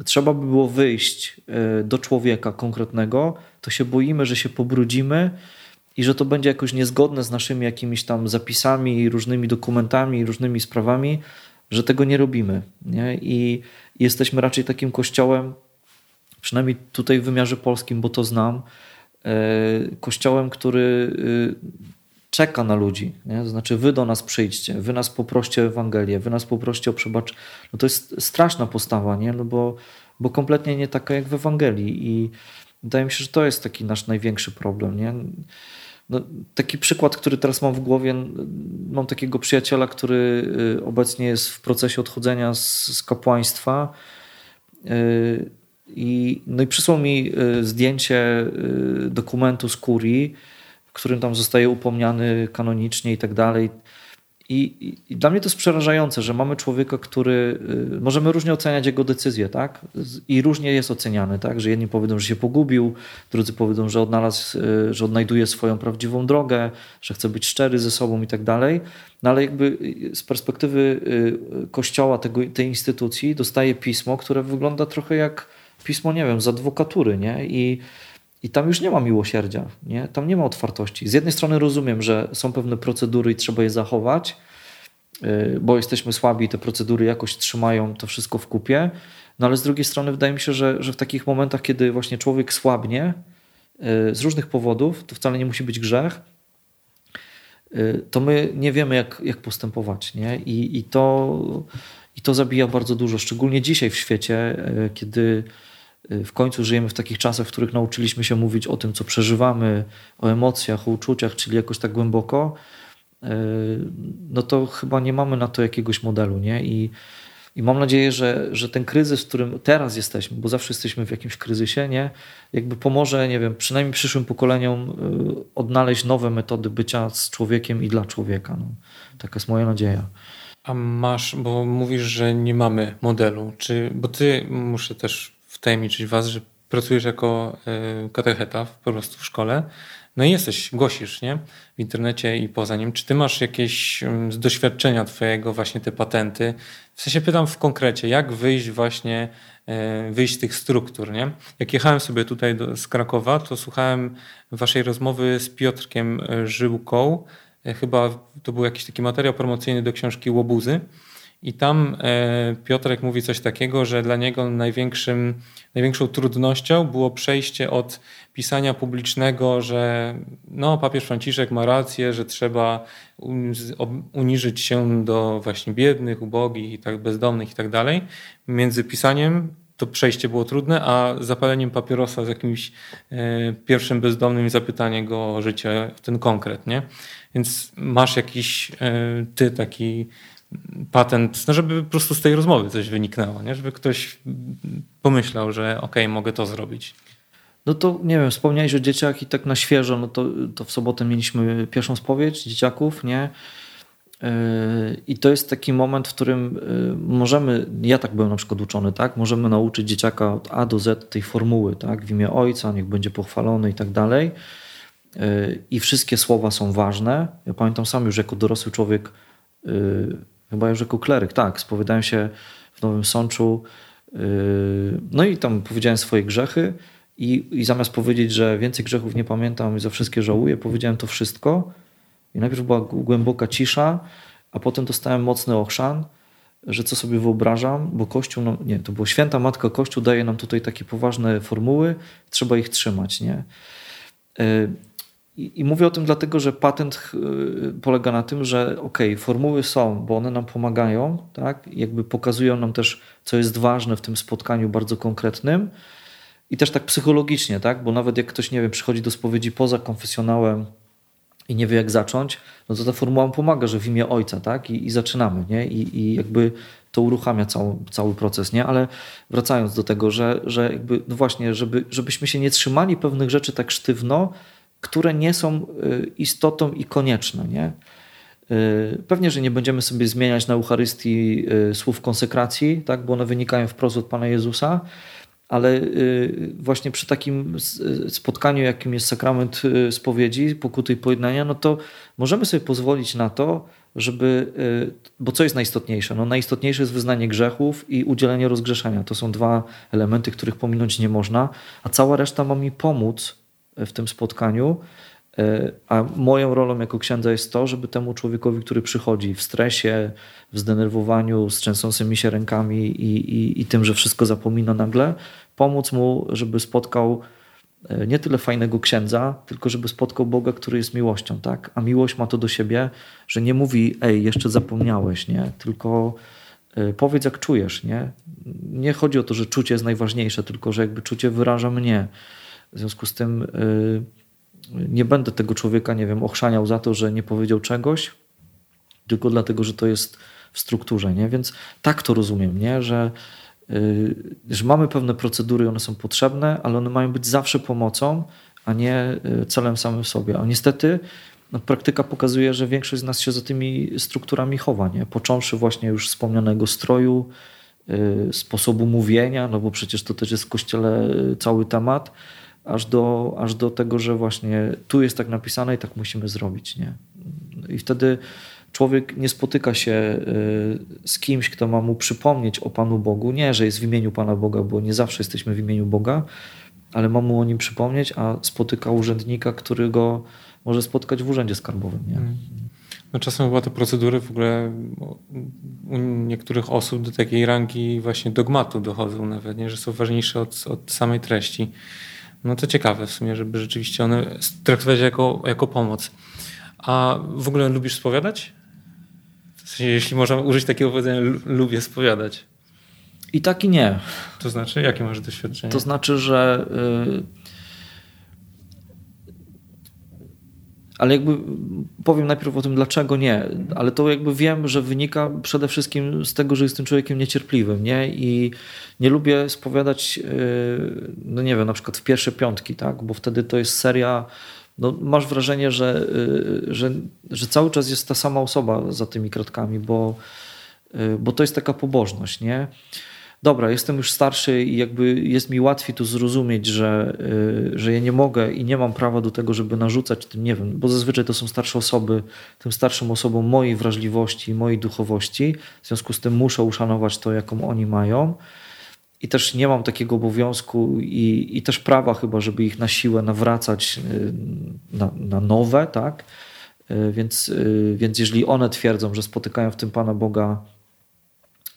y, trzeba by było wyjść y, do człowieka konkretnego, to się boimy, że się pobrudzimy i że to będzie jakoś niezgodne z naszymi jakimiś tam zapisami, różnymi dokumentami, różnymi sprawami, że tego nie robimy. Nie? I jesteśmy raczej takim kościołem, przynajmniej tutaj w wymiarze polskim, bo to znam, e, kościołem, który y, czeka na ludzi. Nie? To znaczy, wy do nas przyjdźcie, wy nas poproście o Ewangelię, wy nas poproście o przebacz. No to jest straszna postawa, nie? No bo, bo kompletnie nie taka jak w Ewangelii. I wydaje mi się, że to jest taki nasz największy problem. Nie? No, taki przykład, który teraz mam w głowie, mam takiego przyjaciela, który y, obecnie jest w procesie odchodzenia z, z kapłaństwa. Y, I, no i przysłał mi y, zdjęcie dokumentu z kurii, w którym tam zostaje upomniany kanonicznie i tak dalej. I, I, dla mnie to jest przerażające, że mamy człowieka, który. Y, możemy różnie oceniać jego decyzje, tak? I różnie jest oceniany, tak? Że jedni powiedzą, że się pogubił, drudzy powiedzą, że odnalazł, y, że odnajduje swoją prawdziwą drogę, że chce być szczery ze sobą i tak dalej. No ale jakby y, z perspektywy kościoła, tego, tej instytucji, dostaje pismo, które wygląda trochę jak pismo, nie wiem, z adwokatury, nie? I I tam już nie ma miłosierdzia, nie? tam nie ma otwartości. Z jednej strony rozumiem, że są pewne procedury i trzeba je zachować, y, bo jesteśmy słabi i te procedury jakoś trzymają to wszystko w kupie. No ale z drugiej strony wydaje mi się, że, że w takich momentach, kiedy właśnie człowiek słabnie y, z różnych powodów, to wcale nie musi być grzech, y, to my nie wiemy, jak, jak postępować. Nie? I, i, to, I to zabija bardzo dużo, szczególnie dzisiaj w świecie, kiedy w końcu żyjemy w takich czasach, w których nauczyliśmy się mówić o tym, co przeżywamy, o emocjach, o uczuciach, czyli jakoś tak głęboko, e, no to chyba nie mamy na to jakiegoś modelu, nie? I, i mam nadzieję, że, że ten kryzys, w którym teraz jesteśmy, bo zawsze jesteśmy w jakimś kryzysie, nie? Jakby pomoże, nie wiem, przynajmniej przyszłym pokoleniom e, odnaleźć nowe metody bycia z człowiekiem i dla człowieka. No. Taka jest moja nadzieja.
A masz, bo mówisz, że nie mamy modelu, czy, bo ty muszę też wtajemniczyć was, że pracujesz jako e, katecheta po prostu w szkole, no i jesteś, głosisz, nie? W internecie i poza nim. Czy ty masz jakieś mm, z doświadczenia twojego właśnie te patenty? W sensie pytam w konkrecie, jak wyjść właśnie, e, wyjść z tych struktur, nie? Jak jechałem sobie tutaj do, z Krakowa, to słuchałem waszej rozmowy z Piotrkiem e, Żyłką, chyba to był jakiś taki materiał promocyjny do książki Łobuzy i tam e, Piotrek mówi coś takiego, że dla niego największym, największą trudnością było przejście od pisania publicznego, że no, papież Franciszek ma rację, że trzeba uniżyć się do właśnie biednych, ubogich, i tak, bezdomnych i tak dalej. Między pisaniem to przejście było trudne, a zapaleniem papierosa z jakimś e, pierwszym bezdomnym i zapytanie go o życie, ten konkret, nie? Więc masz jakiś e, ty taki patent, no żeby po prostu z tej rozmowy coś wyniknęło, nie? żeby ktoś pomyślał, że okej, okay, mogę to zrobić.
No to nie wiem, wspomniałeś o dzieciach i tak na świeżo, no to, to w sobotę mieliśmy pierwszą spowiedź dzieciaków, nie? Yy, I to jest taki moment, w którym yy, możemy, ja tak byłem na przykład uczony, tak? Możemy nauczyć dzieciaka od A do Z tej formuły, tak? W imię ojca, niech będzie pochwalony i tak dalej. Yy, I wszystkie słowa są ważne. Ja pamiętam sam już jako dorosły człowiek chyba już jako kleryk, tak, spowiadałem się w Nowym Sączu, yy, no i tam powiedziałem swoje grzechy i, i zamiast powiedzieć, że więcej grzechów nie pamiętam i za wszystkie żałuję, powiedziałem to wszystko i najpierw była głęboka cisza, a potem dostałem mocny ochrzan, że co sobie wyobrażam, bo Kościół, no, nie, to było święta Matka Kościół daje nam tutaj takie poważne formuły, trzeba ich trzymać, nie? I, I, mówię o tym dlatego, że patent y, polega na tym, że ok, formuły są, bo one nam pomagają, tak? jakby pokazują nam też, co jest ważne w tym spotkaniu bardzo konkretnym. I też tak psychologicznie, tak? bo nawet jak ktoś, nie wiem, przychodzi do spowiedzi poza konfesjonałem i nie wie, jak zacząć, no to ta formuła mu pomaga, że w imię ojca, tak? I, i zaczynamy, nie? I, I jakby to uruchamia cały, cały proces, nie? Ale wracając do tego, że, że jakby, no właśnie, żeby, żebyśmy się nie trzymali pewnych rzeczy tak sztywno, które nie są y, istotą i konieczne. Nie? Y, pewnie, że nie będziemy sobie zmieniać na Eucharystii y, słów konsekracji, tak? bo one wynikają wprost od Pana Jezusa, ale właśnie przy takim spotkaniu, jakim jest sakrament spowiedzi, pokuty i pojednania, no to możemy sobie pozwolić na to, żeby, bo co jest najistotniejsze? No najistotniejsze jest wyznanie grzechów i udzielenie rozgrzeszenia. To są dwa elementy, których pominąć nie można, a cała reszta ma mi pomóc w tym spotkaniu. E, a moją rolą jako księdza jest to, żeby temu człowiekowi, który przychodzi w stresie, w zdenerwowaniu, z trzęsącymi się rękami i, i, i tym, że wszystko zapomina nagle, pomóc mu, żeby spotkał e, nie tyle fajnego księdza, tylko żeby spotkał Boga, który jest miłością, tak? A miłość ma to do siebie, że nie mówi, ej, jeszcze zapomniałeś, nie? Tylko e, powiedz, jak czujesz, nie? Nie chodzi o to, że czucie jest najważniejsze, tylko że jakby czucie wyraża mnie. W związku z tym y, nie będę tego człowieka, nie wiem, ochrzaniał za to, że nie powiedział czegoś, tylko dlatego, że to jest w strukturze, nie? Więc tak to rozumiem, nie? Że, y, że mamy pewne procedury, one są potrzebne, ale one mają być zawsze pomocą, a nie y, celem samym sobie. A niestety no, praktyka pokazuje, że większość z nas się za tymi strukturami chowa, nie? Począwszy właśnie już wspomnianego stroju, sposobu mówienia, no bo przecież to też jest w kościele cały temat, aż do, aż do tego, że właśnie tu jest tak napisane i tak musimy zrobić. Nie? I wtedy człowiek nie spotyka się y, z kimś, kto ma mu przypomnieć o Panu Bogu. Nie, że jest w imieniu Pana Boga, bo nie zawsze jesteśmy w imieniu Boga, ale ma mu o nim przypomnieć, a spotyka urzędnika, który go może spotkać w urzędzie skarbowym. Nie? Mm.
No czasem chyba te procedury w ogóle u niektórych osób do takiej rangi właśnie dogmatu dochodzą nawet, nie? że są ważniejsze od, od samej treści. No to ciekawe w sumie, żeby rzeczywiście one traktować jako, jako pomoc. A w ogóle lubisz spowiadać? W sensie, jeśli można użyć takiego powiedzenia, lubię spowiadać.
I tak i nie.
To znaczy, jakie masz doświadczenie?
To znaczy, że... ale jakby powiem najpierw o tym, dlaczego nie, ale to jakby wiem, że wynika przede wszystkim z tego, że jestem człowiekiem niecierpliwym, nie? I nie lubię spowiadać, e, no nie wiem, na przykład w pierwsze piątki, tak? Bo wtedy to jest seria, no masz wrażenie, że, e, że, że cały czas jest ta sama osoba za tymi kratkami, bo, e, bo to jest taka pobożność, nie? Dobra, jestem już starszy i jakby jest mi łatwiej tu zrozumieć, że, y, że ja nie mogę i nie mam prawa do tego, żeby narzucać tym, nie wiem, bo zazwyczaj to są starsze osoby, tym starszym osobom mojej wrażliwości, mojej duchowości, w związku z tym muszę uszanować to, jaką oni mają. I też nie mam takiego obowiązku i, i też prawa chyba, żeby ich na siłę nawracać y, na, na nowe, tak? Y, więc, więc jeżeli one twierdzą, że spotykają w tym Pana Boga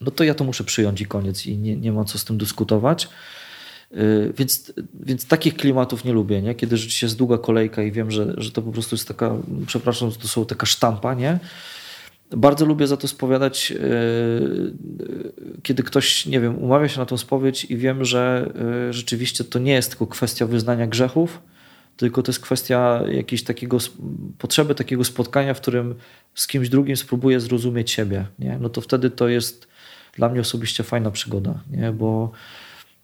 no to ja to muszę przyjąć i koniec i nie, nie ma co z tym dyskutować. Y, więc, więc takich klimatów nie lubię, nie? kiedy rzeczywiście jest długa kolejka i wiem, że, że to po prostu jest taka, przepraszam, to są taka sztampa, nie? Bardzo lubię za to spowiadać, yy, kiedy ktoś, nie wiem, umawia się na tą spowiedź i wiem, że rzeczywiście to nie jest tylko kwestia wyznania grzechów, tylko to jest kwestia jakiejś takiego, potrzeby takiego spotkania, w którym z kimś drugim spróbuję zrozumieć siebie. Nie? No to wtedy to jest dla mnie osobiście fajna przygoda, nie? Bo,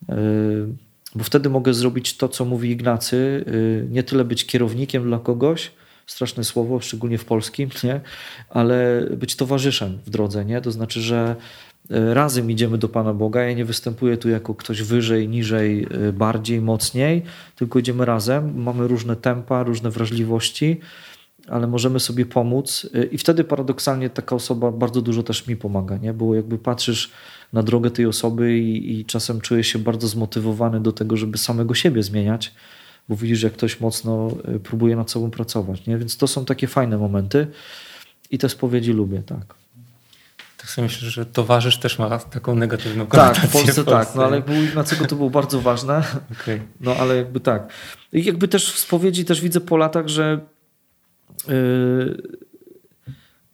yy, bo wtedy mogę zrobić to, co mówi Ignacy, yy, nie tyle być kierownikiem dla kogoś, straszne słowo, szczególnie w polskim, nie? ale być towarzyszem w drodze. Nie? To znaczy, że yy, razem idziemy do Pana Boga. Ja nie występuję tu jako ktoś wyżej, niżej, bardziej, mocniej, tylko idziemy razem. Mamy różne tempa, różne wrażliwości ale możemy sobie pomóc y, i wtedy paradoksalnie taka osoba bardzo dużo też mi pomaga, nie? bo jakby patrzysz na drogę tej osoby i, i czasem czujesz się bardzo zmotywowany do tego, żeby samego siebie zmieniać, bo widzisz, jak ktoś mocno y, próbuje nad sobą pracować. Nie? Więc to są takie fajne momenty i te spowiedzi lubię, tak.
Tak sobie myślę, że towarzysz też ma taką negatywną konotację.
Tak, w Polsce, w Polsce. tak, no ale jakby u Ignacego to było bardzo ważne. Okay. No ale jakby tak. I jakby też w spowiedzi też widzę po latach, że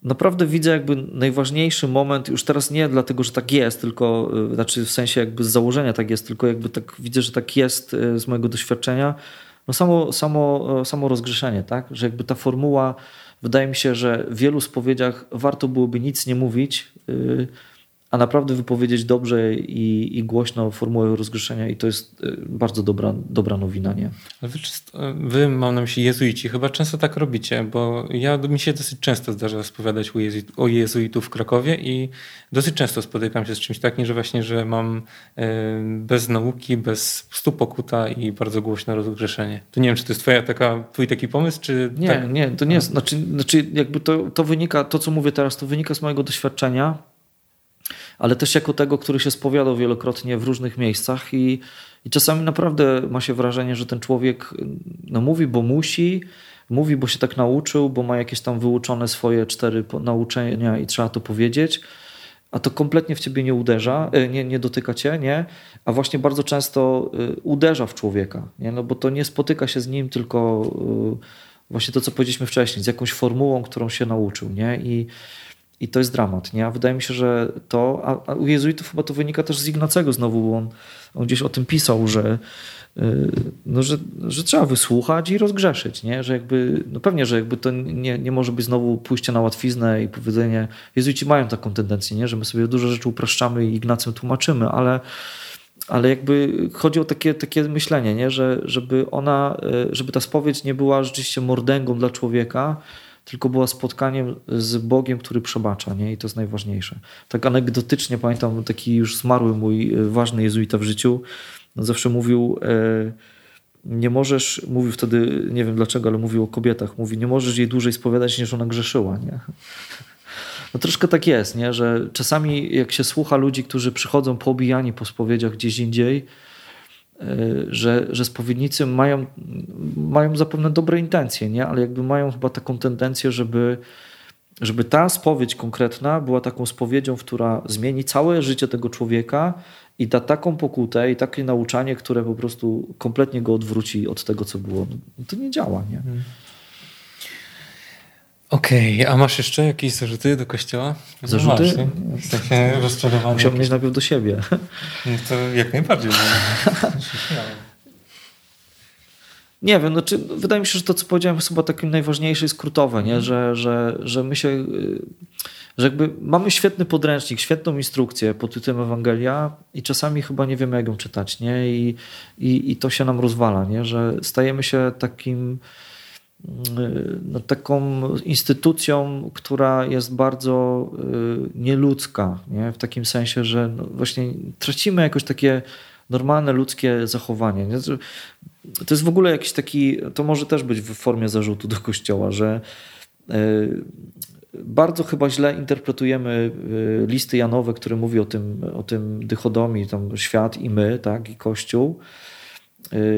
naprawdę widzę jakby najważniejszy moment, już teraz nie dlatego, że tak jest, tylko yy, znaczy w sensie jakby z założenia tak jest, tylko jakby tak widzę, że tak jest yy, z mojego doświadczenia, no samo, samo, samo rozgrzeszenie, tak? Że jakby ta formuła, wydaje mi się, że w wielu spowiedziach warto byłoby nic nie mówić, a naprawdę wypowiedzieć dobrze i, i głośno formułę rozgrzeszenia i to jest y, bardzo dobra, dobra nowina, nie?
Wy, wy, mam na myśli jezuici, chyba często tak robicie, bo ja mi się dosyć często zdarza spowiadać o jezuitów w Krakowie i dosyć często spotykam się z czymś takim, że właśnie, że mam y, bez nauki, bez stu pokuta i bardzo głośne rozgrzeszenie. To nie wiem, czy to jest twoja taka, twój taki pomysł, czy...
Nie,
tak?
nie, to nie jest, znaczy, znaczy jakby to, to wynika, to co mówię teraz, to wynika z mojego doświadczenia, ale też jako tego, który się spowiadał wielokrotnie w różnych miejscach i, i czasami naprawdę ma się wrażenie, że ten człowiek no, mówi, bo musi, mówi, bo się tak nauczył, bo ma jakieś tam wyuczone swoje cztery nauczenia i trzeba to powiedzieć, a to kompletnie w ciebie nie uderza, e, nie, nie dotyka cię, nie? a właśnie bardzo często e, uderza w człowieka, nie? No bo to nie spotyka się z nim, tylko e, właśnie to, co powiedzieliśmy wcześniej, z jakąś formułą, którą się nauczył. Nie? I, i to jest dramat, nie? A wydaje mi się, że to, a, a u jezuitów chyba to wynika też z Ignacego znowu, bo on, on gdzieś o tym pisał, że, yy, no, że, że trzeba wysłuchać i rozgrzeszyć, nie? Że jakby, no pewnie, że jakby to nie, nie może być znowu pójście na łatwiznę i powiedzenie, jezuici mają taką tendencję, nie? Że my sobie dużo rzeczy upraszczamy i Ignacym tłumaczymy, ale ale jakby chodzi o takie, takie myślenie, nie? Że, żeby ona, y, żeby ta spowiedź nie była rzeczywiście mordęgą dla człowieka, tylko była spotkaniem z Bogiem, który przebacza, nie? I to jest najważniejsze. Tak anegdotycznie pamiętam taki już zmarły mój e, ważny jezuita w życiu, no zawsze mówił, e, nie możesz, mówił wtedy, nie wiem dlaczego, ale mówił o kobietach, mówi, nie możesz jej dłużej spowiadać, niż ona grzeszyła, nie? No troszkę tak jest, nie? że czasami jak się słucha ludzi, którzy przychodzą poobijani po spowiedziach gdzieś indziej, że, że spowiednicy mają, mają zapewne dobre intencje, nie? ale jakby mają chyba taką tendencję, żeby, żeby ta spowiedź konkretna była taką spowiedzią, która zmieni całe życie tego człowieka i da taką pokutę i takie nauczanie, które po prostu kompletnie go odwróci od tego, co było. No to nie działa, nie?
Okej, okay, a masz jeszcze jakieś zarzuty do kościoła?
Zarzuty?
No masz, w sensie rozczarowanie.
Musiałbym mieć najpierw do siebie.
No to jak najbardziej.
Nie wiem, znaczy, wydaje mi się, że to, co powiedziałem, jest chyba takim najważniejsze i skrótowe, nie? Że, że, że my się, y, że jakby mamy świetny podręcznik, świetną instrukcję pod tytułem Ewangelia i czasami chyba nie wiemy, jak ją czytać, nie? I, i, i to się nam rozwala, nie? Że stajemy się takim no, taką instytucją, która jest bardzo y, nieludzka, nie? w takim sensie, że no właśnie tracimy jakoś takie normalne ludzkie zachowanie. Nie? To jest w ogóle jakiś taki, to może też być w formie zarzutu do kościoła, że y, bardzo chyba źle interpretujemy y, listy Janowe, które mówi o tym, o tym dychodomii, tam świat i my, tak, i Kościół.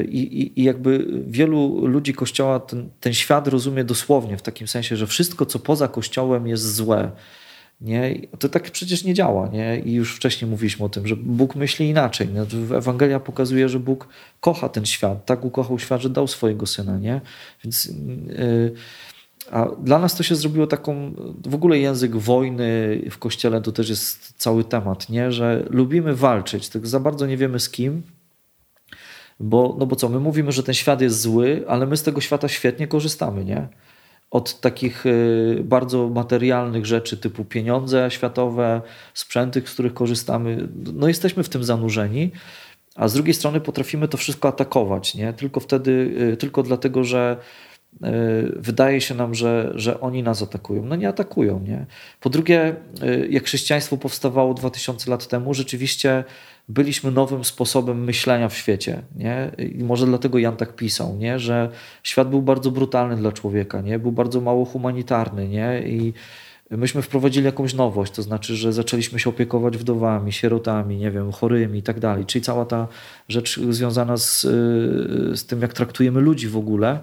I, i, I, jakby wielu ludzi Kościoła ten, ten świat rozumie dosłownie, w takim sensie, że wszystko, co poza Kościołem jest złe. Nie? To tak przecież nie działa. Nie? I już wcześniej mówiliśmy o tym, że Bóg myśli inaczej. Ewangelia pokazuje, że Bóg kocha ten świat. Tak ukochał świat, że dał swojego syna. Nie? Więc, yy, a dla nas to się zrobiło taką, w ogóle język wojny w kościele to też jest cały temat, nie? że lubimy walczyć, tylko za bardzo nie wiemy z kim, bo, no bo co, my mówimy, że ten świat jest zły, ale my z tego świata świetnie korzystamy, nie? Od takich y, bardzo materialnych rzeczy typu pieniądze światowe, sprzęty, z których korzystamy, no jesteśmy w tym zanurzeni, a z drugiej strony potrafimy to wszystko atakować, nie? Tylko wtedy, y, tylko dlatego, że y, wydaje się nam, że, że oni nas atakują. No nie atakują, nie? Po drugie, jak chrześcijaństwo powstawało 2000 lat temu, rzeczywiście byliśmy nowym sposobem myślenia w świecie. Nie? I może dlatego Jan tak pisał, nie? że świat był bardzo brutalny dla człowieka, nie? był bardzo mało humanitarny. Nie? I myśmy wprowadzili jakąś nowość, to znaczy, że zaczęliśmy się opiekować wdowami, sierotami, nie wiem, chorymi i tak dalej. Czyli cała ta rzecz związana z, z tym, jak traktujemy ludzi w ogóle.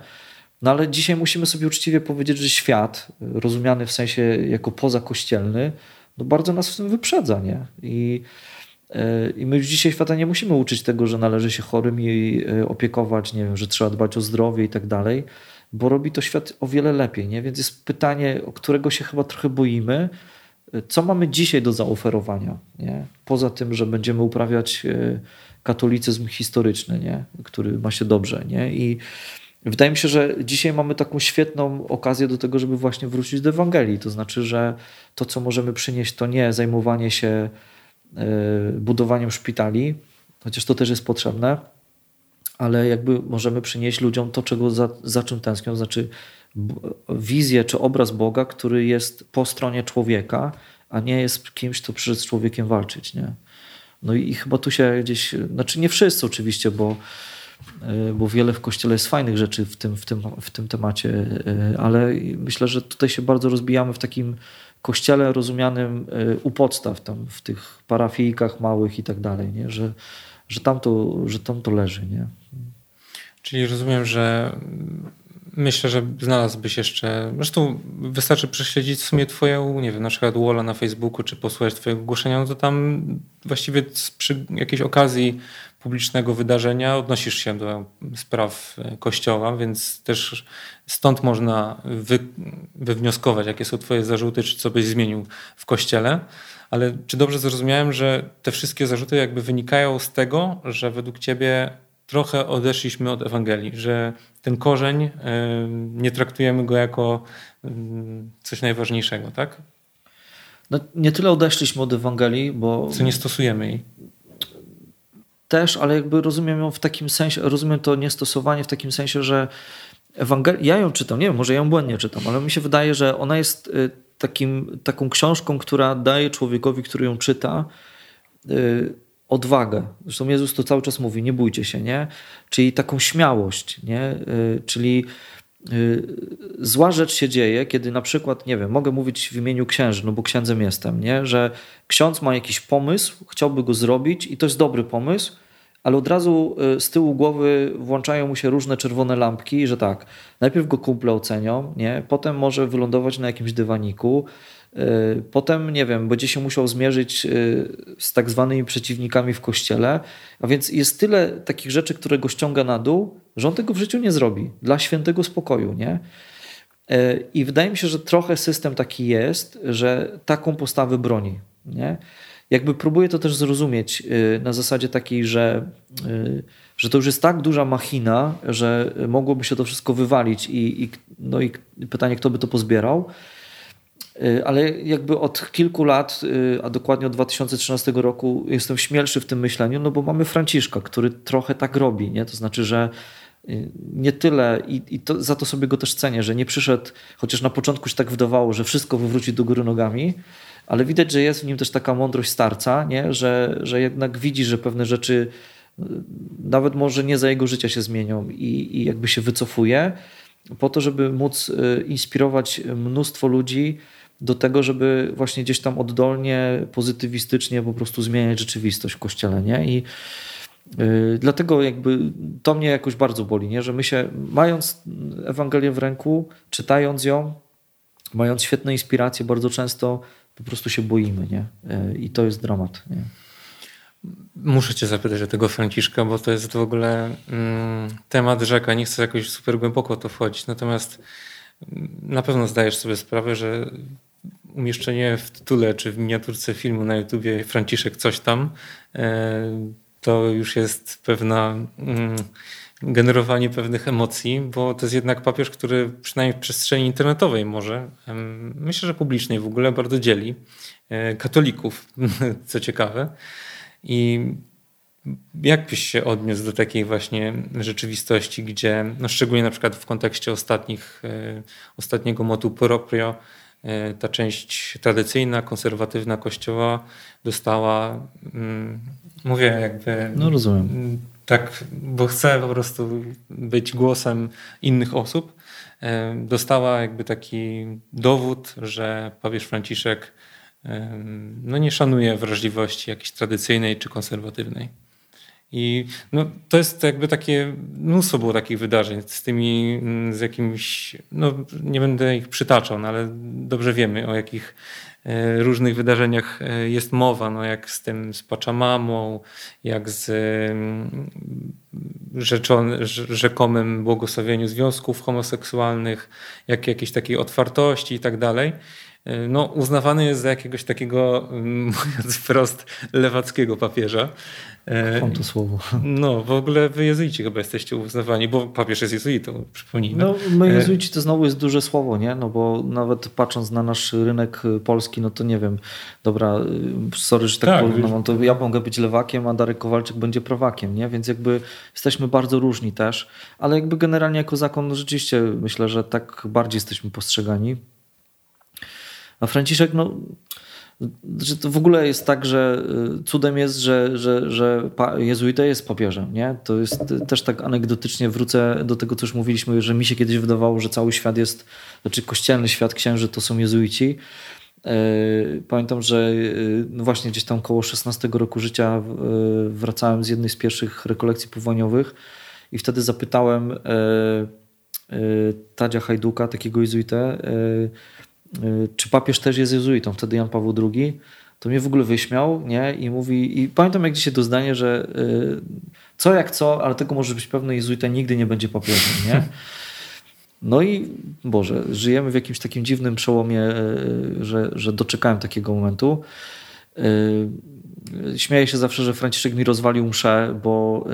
No ale dzisiaj musimy sobie uczciwie powiedzieć, że świat, rozumiany w sensie jako pozakościelny, no bardzo nas w tym wyprzedza. Nie? I I my już dzisiaj świata nie musimy uczyć tego, że należy się chorym i e, opiekować, nie wiem, że trzeba dbać o zdrowie i tak dalej, bo robi to świat o wiele lepiej. Nie? Więc jest pytanie, o którego się chyba trochę boimy. E, co mamy dzisiaj do zaoferowania? Nie? Poza tym, że będziemy uprawiać katolicyzm historyczny, nie? który ma się dobrze. Nie? I wydaje mi się, że dzisiaj mamy taką świetną okazję do tego, żeby właśnie wrócić do Ewangelii. To znaczy, że to, co możemy przynieść, to nie zajmowanie się budowaniem szpitali, chociaż to też jest potrzebne, ale jakby możemy przynieść ludziom to, czego za, za czym tęsknią, znaczy wizję czy obraz Boga, który jest po stronie człowieka, a nie jest kimś, kto przyszedł z człowiekiem walczyć. Nie? No i, i chyba tu się gdzieś, znaczy nie wszyscy oczywiście, bo, y, bo wiele w Kościele jest fajnych rzeczy w tym, w tym, w tym temacie, y, ale myślę, że tutaj się bardzo rozbijamy w takim kościele rozumianym y, u podstaw, tam w tych parafijkach małych i tak dalej, nie? Że, że, tam to, że tam to leży. Nie?
Czyli rozumiem, że myślę, że znalazłbyś jeszcze. Zresztą wystarczy prześledzić w sumie Twoją, nie wiem, na przykład Walla na Facebooku, czy posłuchać Twojego ogłoszenia, no to tam właściwie przy jakiejś okazji publicznego wydarzenia odnosisz się do spraw Kościoła, więc też stąd można wy, wywnioskować, jakie są Twoje zarzuty, czy co byś zmienił w Kościele. Ale czy dobrze zrozumiałem, że te wszystkie zarzuty jakby wynikają z tego, że według Ciebie trochę odeszliśmy od Ewangelii, że ten korzeń nie traktujemy go jako coś najważniejszego, tak?
No, nie tyle odeszliśmy od Ewangelii, bo.
Co nie stosujemy jej.
Też, ale jakby rozumiem ją w takim sensie, rozumiem to niestosowanie w takim sensie, że Ewangelia, ja ją czytam, nie wiem, może ja ją błędnie czytam, ale mi się wydaje, że ona jest y, takim, taką książką, która daje człowiekowi, który ją czyta, y, odwagę. Zresztą Jezus to cały czas mówi, nie bójcie się, nie? Czyli taką śmiałość, nie? Y, czyli zła rzecz się dzieje, kiedy na przykład, nie wiem, mogę mówić w imieniu księży, no bo księdzem jestem, nie? Że ksiądz ma jakiś pomysł, chciałby go zrobić i to jest dobry pomysł, ale od razu y, z tyłu głowy włączają mu się różne czerwone lampki, że tak, najpierw go kumple ocenią, nie? potem może wylądować na jakimś dywaniku, y, potem, nie wiem, będzie się musiał zmierzyć y, z tak zwanymi przeciwnikami w kościele, a więc jest tyle takich rzeczy, które go ściąga na dół, że on tego w życiu nie zrobi, dla świętego spokoju, nie? I wydaje mi się, że trochę system taki jest, że taką postawę broni, nie? Jakby próbuję to też zrozumieć y, na zasadzie takiej, że, y, że to już jest tak duża machina, że mogłoby się to wszystko wywalić i, i, no i pytanie, kto by to pozbierał. Y, ale jakby od kilku lat, a dokładnie od 2013 roku, jestem śmielszy w tym myśleniu, no bo mamy Franciszka, który trochę tak robi. Nie? To znaczy, że nie tyle i, i to, za to sobie go też cenię, że nie przyszedł, chociaż na początku się tak wydawało, że wszystko wywróci do góry nogami, ale widać, że jest w nim też taka mądrość starca, nie? Że, że jednak widzi, że pewne rzeczy y, nawet może nie za jego życia się zmienią i, i jakby się wycofuje po to, żeby móc y, inspirować mnóstwo ludzi do tego, żeby właśnie gdzieś tam oddolnie, pozytywistycznie po prostu zmieniać rzeczywistość w kościele, nie? I yy, dlatego jakby to mnie jakoś bardzo boli, nie? Że my się, mając Ewangelię w ręku, czytając ją, mając świetne inspiracje, bardzo często po prostu się boimy, nie? E, I to jest dramat, nie?
Muszę cię zapytać o tego Franciszka, bo to jest w ogóle mm, temat rzeka. Nie chcę jakoś super głęboko to wchodzić, natomiast mm, na pewno zdajesz sobie sprawę, że umieszczenie w tytule czy w miniaturce filmu na YouTubie Franciszek coś tam, e, to już jest pewna mm, generowanie pewnych emocji, bo to jest jednak papież, który przynajmniej w przestrzeni internetowej może, myślę, że publicznej w ogóle bardzo dzieli e, katolików, co ciekawe. I jak byś się odniósł do takiej właśnie rzeczywistości, gdzie, no szczególnie na przykład w kontekście ostatnich, e, ostatniego motu proprio, e, ta część tradycyjna, konserwatywna kościoła dostała, mm, mówię jakby...
No rozumiem
tak, bo chcę po prostu być głosem innych osób, e, dostała jakby taki dowód, że papież Franciszek no nie szanuje wrażliwości jakiejś tradycyjnej czy konserwatywnej. I no, to jest jakby takie, mnóstwo było takich wydarzeń z tymi, z jakimiś, no nie będę ich przytaczał, no, ale dobrze wiemy o jakich różnych wydarzeniach e, jest mowa, no jak z tym z Pachamamą, jak z mm, rzekomym błogosławieniu związków homoseksualnych, jak jakiejś takiej otwartości i tak dalej. E, no, uznawany jest za jakiegoś takiego, mówiąc wprost, lewackiego papieża.
Mam to słowo.
No, w ogóle wy jezuici chyba jesteście uznawani, bo papież jest jezuitą, przypomnijmy.
No, my e, jezuici to znowu jest duże słowo, nie? No bo nawet patrząc na nasz rynek polski, no to nie wiem, dobra, sorry, że tak, tak porównam, to ja mogę być lewakiem, a Darek Kowalczyk będzie prawakiem, nie? Więc jakby jesteśmy bardzo różni też, ale jakby generalnie jako zakon rzeczywiście myślę, że tak bardziej jesteśmy postrzegani. A Franciszek, no że to w ogóle jest tak, że y, cudem jest, że, że, że jezuita jest papieżem. Nie? To jest y, też tak anegdotycznie wrócę do tego, co już mówiliśmy, że mi się kiedyś wydawało, że cały świat jest, znaczy kościelny świat księży to są jezuici. Y, pamiętam, że no właśnie gdzieś tam koło 16 roku życia wracałem z jednej z pierwszych rekolekcji powolniowych i wtedy zapytałem Tadzia Hajduka, takiego jezuitę, czy papież też jest jezuitą, wtedy Jan Paweł II, to mnie w ogóle wyśmiał, nie? I mówi, i pamiętam jak dzisiaj to zdanie, że y, co jak co, ale tego może być pewne, jezuita nigdy nie będzie papieżem, nie? No i Boże, żyjemy w jakimś takim dziwnym przełomie, y, że, że doczekałem takiego momentu. Śmieję się zawsze, że Franciszek mi rozwalił mszę, bo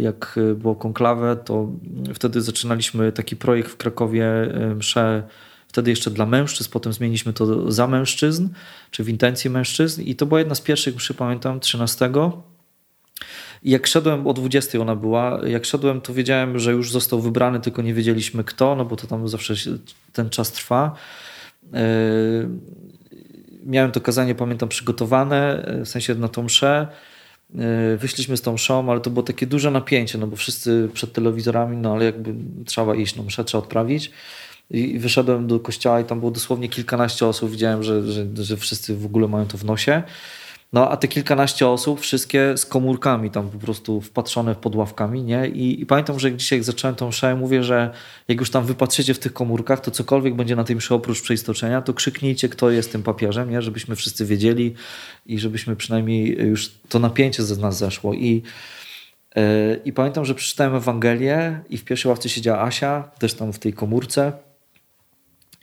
jak było konklawę, to wtedy zaczynaliśmy taki projekt w Krakowie mszę wtedy jeszcze dla mężczyzn, potem zmieniliśmy to za mężczyzn, czy w intencji mężczyzn i to była jedna z pierwszych mszy, pamiętam, 13. I jak szedłem, o 20 ona była, jak szedłem, to wiedziałem, że już został wybrany, tylko nie wiedzieliśmy kto, no bo to tam zawsze ten czas trwa. E, miałem to kazanie, pamiętam, przygotowane, e, w sensie na tą mszę. E, wyszliśmy z tą mszą, ale to było takie duże napięcie, no bo wszyscy przed telewizorami, no ale jakby trzeba iść, no mszę trzeba odprawić. I wyszedłem do kościoła i tam było dosłownie kilkanaście osób. Widziałem, że, że, że wszyscy w ogóle mają to w nosie. No a te kilkanaście osób, wszystkie z komórkami tam po prostu wpatrzone pod ławkami, nie? I, i pamiętam, że dzisiaj jak zacząłem tą mszę, mówię, że jak już tam wypatrzycie w tych komórkach, to cokolwiek będzie na tej mszy oprócz przeistoczenia, to krzyknijcie, kto jest tym papieżem, nie? Żebyśmy wszyscy wiedzieli i żebyśmy przynajmniej już to napięcie ze nas zeszło. I, yy, i pamiętam, że przeczytałem Ewangelię i w pierwszej ławce siedziała Asia, też tam w tej komórce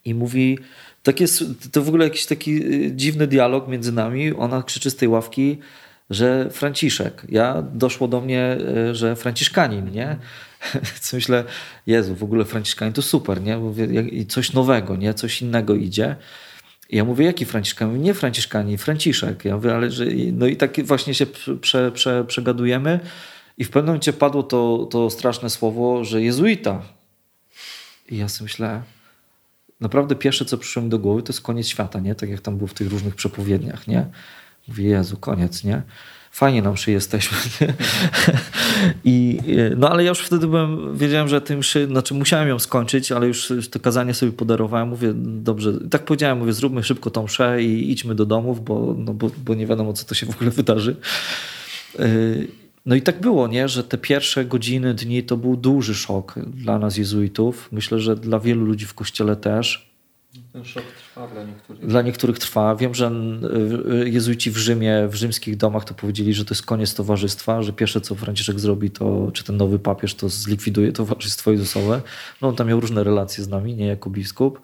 i mówi tak jest, to w ogóle jakiś taki y, dziwny dialog między nami. Ona krzyczy z tej ławki, że Franciszek. Ja doszło do mnie, y, że Franciszkanin, nie? Co myślę, Jezu, w ogóle Franciszkanin to super, nie? Mówię, coś nowego, nie? Coś innego idzie. I ja mówię, jaki Franciszkanin? Nie Franciszkanin, Franciszek. Ja mówię, ale że... No i tak właśnie się prze, prze, przegadujemy. I w pewnym momencie padło to, to straszne słowo, że jezuita. I ja sobie myślę, naprawdę pierwsze, co przyszło mi do głowy, to jest koniec świata, nie? Tak jak tam było w tych różnych przepowiedniach, nie? Mówię, Jezu, koniec, nie? Fajnie nam przy jesteśmy. I, no ale ja już wtedy byłem, wiedziałem, że tym mszy, znaczy musiałem ją skończyć, ale już to kazanie sobie podarowałem. Mówię, dobrze, tak powiedziałem, mówię, zróbmy szybko tą mszę i idźmy do domów, bo, no, bo, bo nie wiadomo, co to się w ogóle wydarzy. Y, no i tak było, nie? że te pierwsze godziny, dni to był duży szok dla nas jezuitów. Myślę, że dla wielu ludzi w kościele też.
Ten szok trwa dla niektórych.
Dla niektórych trwa. Wiem, że y, jezuici w Rzymie, w rzymskich domach to powiedzieli, że to jest koniec towarzystwa, że pierwsze co Franciszek zrobi, to czy ten nowy papież to zlikwiduje towarzystwo Jezusowe. No on tam miał różne relacje z nami, nie jako biskup.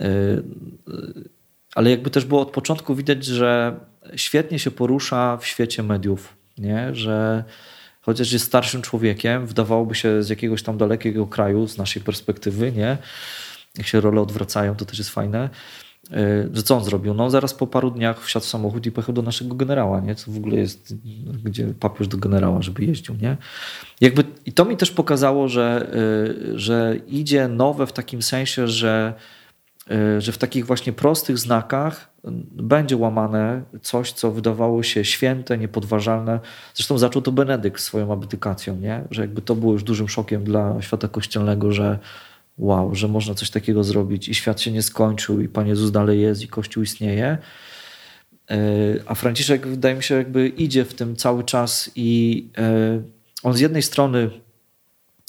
Y, y, ale jakby też było od początku widać, że świetnie się porusza w świecie mediów nie? że chociaż jest starszym człowiekiem, wydawałoby się z jakiegoś tam dalekiego kraju, z naszej perspektywy, nie? jak się role odwracają, to też jest fajne. E, że co on zrobił? No zaraz po paru dniach wsiadł w samochód i pojechał do naszego generała, nie? co w ogóle jest, gdzie papież do generała, żeby jeździł. Nie? Jakby, I to mi też pokazało, że, e, że idzie nowe w takim sensie, że, że w takich właśnie prostych znakach będzie łamane coś, co wydawało się święte, niepodważalne. Zresztą zaczął to Benedykt swoją abdykacją, nie? że jakby to było już dużym szokiem dla świata kościelnego, że wow, że można coś takiego zrobić i świat się nie skończył i Pan Jezus dalej jest i Kościół istnieje. E, a Franciszek wydaje mi się jakby idzie w tym cały czas i e, on z jednej strony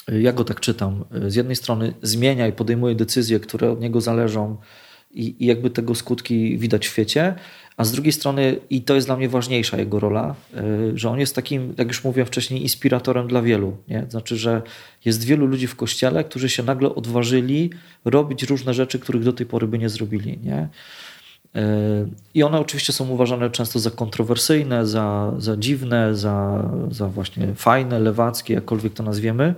ja go tak czytam, z jednej strony zmienia i podejmuje decyzje, które od niego zależą, i, i jakby tego skutki widać w świecie. A z drugiej strony, i to jest dla mnie ważniejsza jego rola, y, że on jest takim, jak już mówiłem wcześniej, inspiratorem dla wielu. Nie? Znaczy, że jest wielu ludzi w kościele, którzy się nagle odważyli robić różne rzeczy, których do tej pory by nie zrobili. Nie? Y, I one oczywiście są uważane często za kontrowersyjne, za, za dziwne, za, za właśnie fajne, lewackie, jakkolwiek to nazwiemy.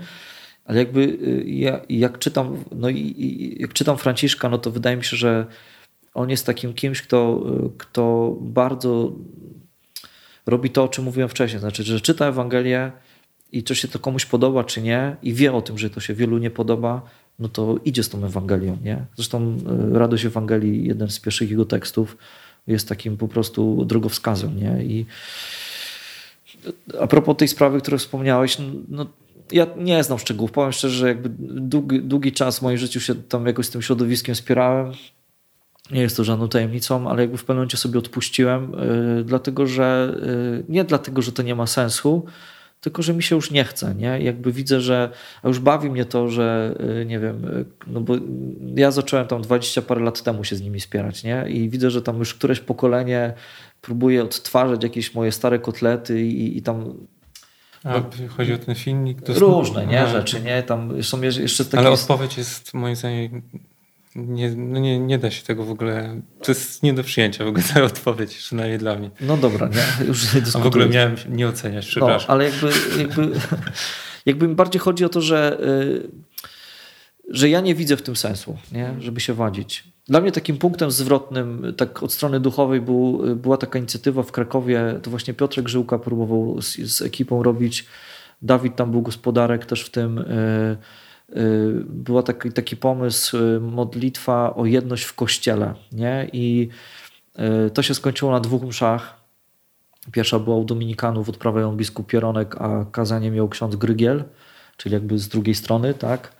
Ale jakby y, ja, jak czytam, no i, i, jak czytam Franciszka, no to wydaje mi się, że on jest takim kimś, kto, y, kto bardzo robi to, o czym mówiłem wcześniej. Znaczy, że czyta Ewangelię i czy się to komuś podoba, czy nie, i wie o tym, że to się wielu nie podoba, no to idzie z tą Ewangelią. Nie? Zresztą y, Radość Ewangelii, jeden z pierwszych jego tekstów, jest takim po prostu drogowskazem. Nie? I a propos tej sprawy, którą wspomniałeś, no, ja nie znam szczegółów. Powiem szczerze, że jakby długi, długi czas w moim życiu się tam jakoś z tym środowiskiem spierałem. Nie jest to żadną tajemnicą, ale jakby w pewnym momencie sobie odpuściłem, yy, dlatego że yy, nie dlatego, że to nie ma sensu, tylko że mi się już nie chce. Nie? Jakby widzę, że a już bawi mnie to, że yy, nie wiem, no bo ja zacząłem tam 20 parę lat temu się z nimi spierać, nie? I widzę, że tam już któreś pokolenie próbuje odtwarzać jakieś moje stare kotlety i, i tam
a, chodzi o ten filmik?
To różne nie, rzeczy, nie? Tam są jeszcze takie...
Ale odpowiedź jest moim zdaniem... Nie, no nie, nie da się tego w ogóle. To jest nie do przyjęcia w ogóle ta odpowiedź, przynajmniej dla mnie.
No dobra, nie? Już
A w ogóle miałem nie oceniać, przepraszam.
No, ale jakby, jakby, jakby mi bardziej chodzi o to, że, y, że ja nie widzę w tym sensu, nie? żeby się wadzić. Dla mnie takim punktem zwrotnym, tak od strony duchowej, był, była taka inicjatywa w Krakowie. To właśnie Piotrek Żyłka próbował z, z ekipą robić. Dawid tam był gospodarek też w tym. E, e, była taki, taki pomysł, e, modlitwa o jedność w kościele. Nie? I to się skończyło na dwóch mszach. Pierwsza była u Dominikanów, odprawiał ją biskup Pieronek, a kazanie miał ksiądz Grygiel, czyli jakby z drugiej strony, tak.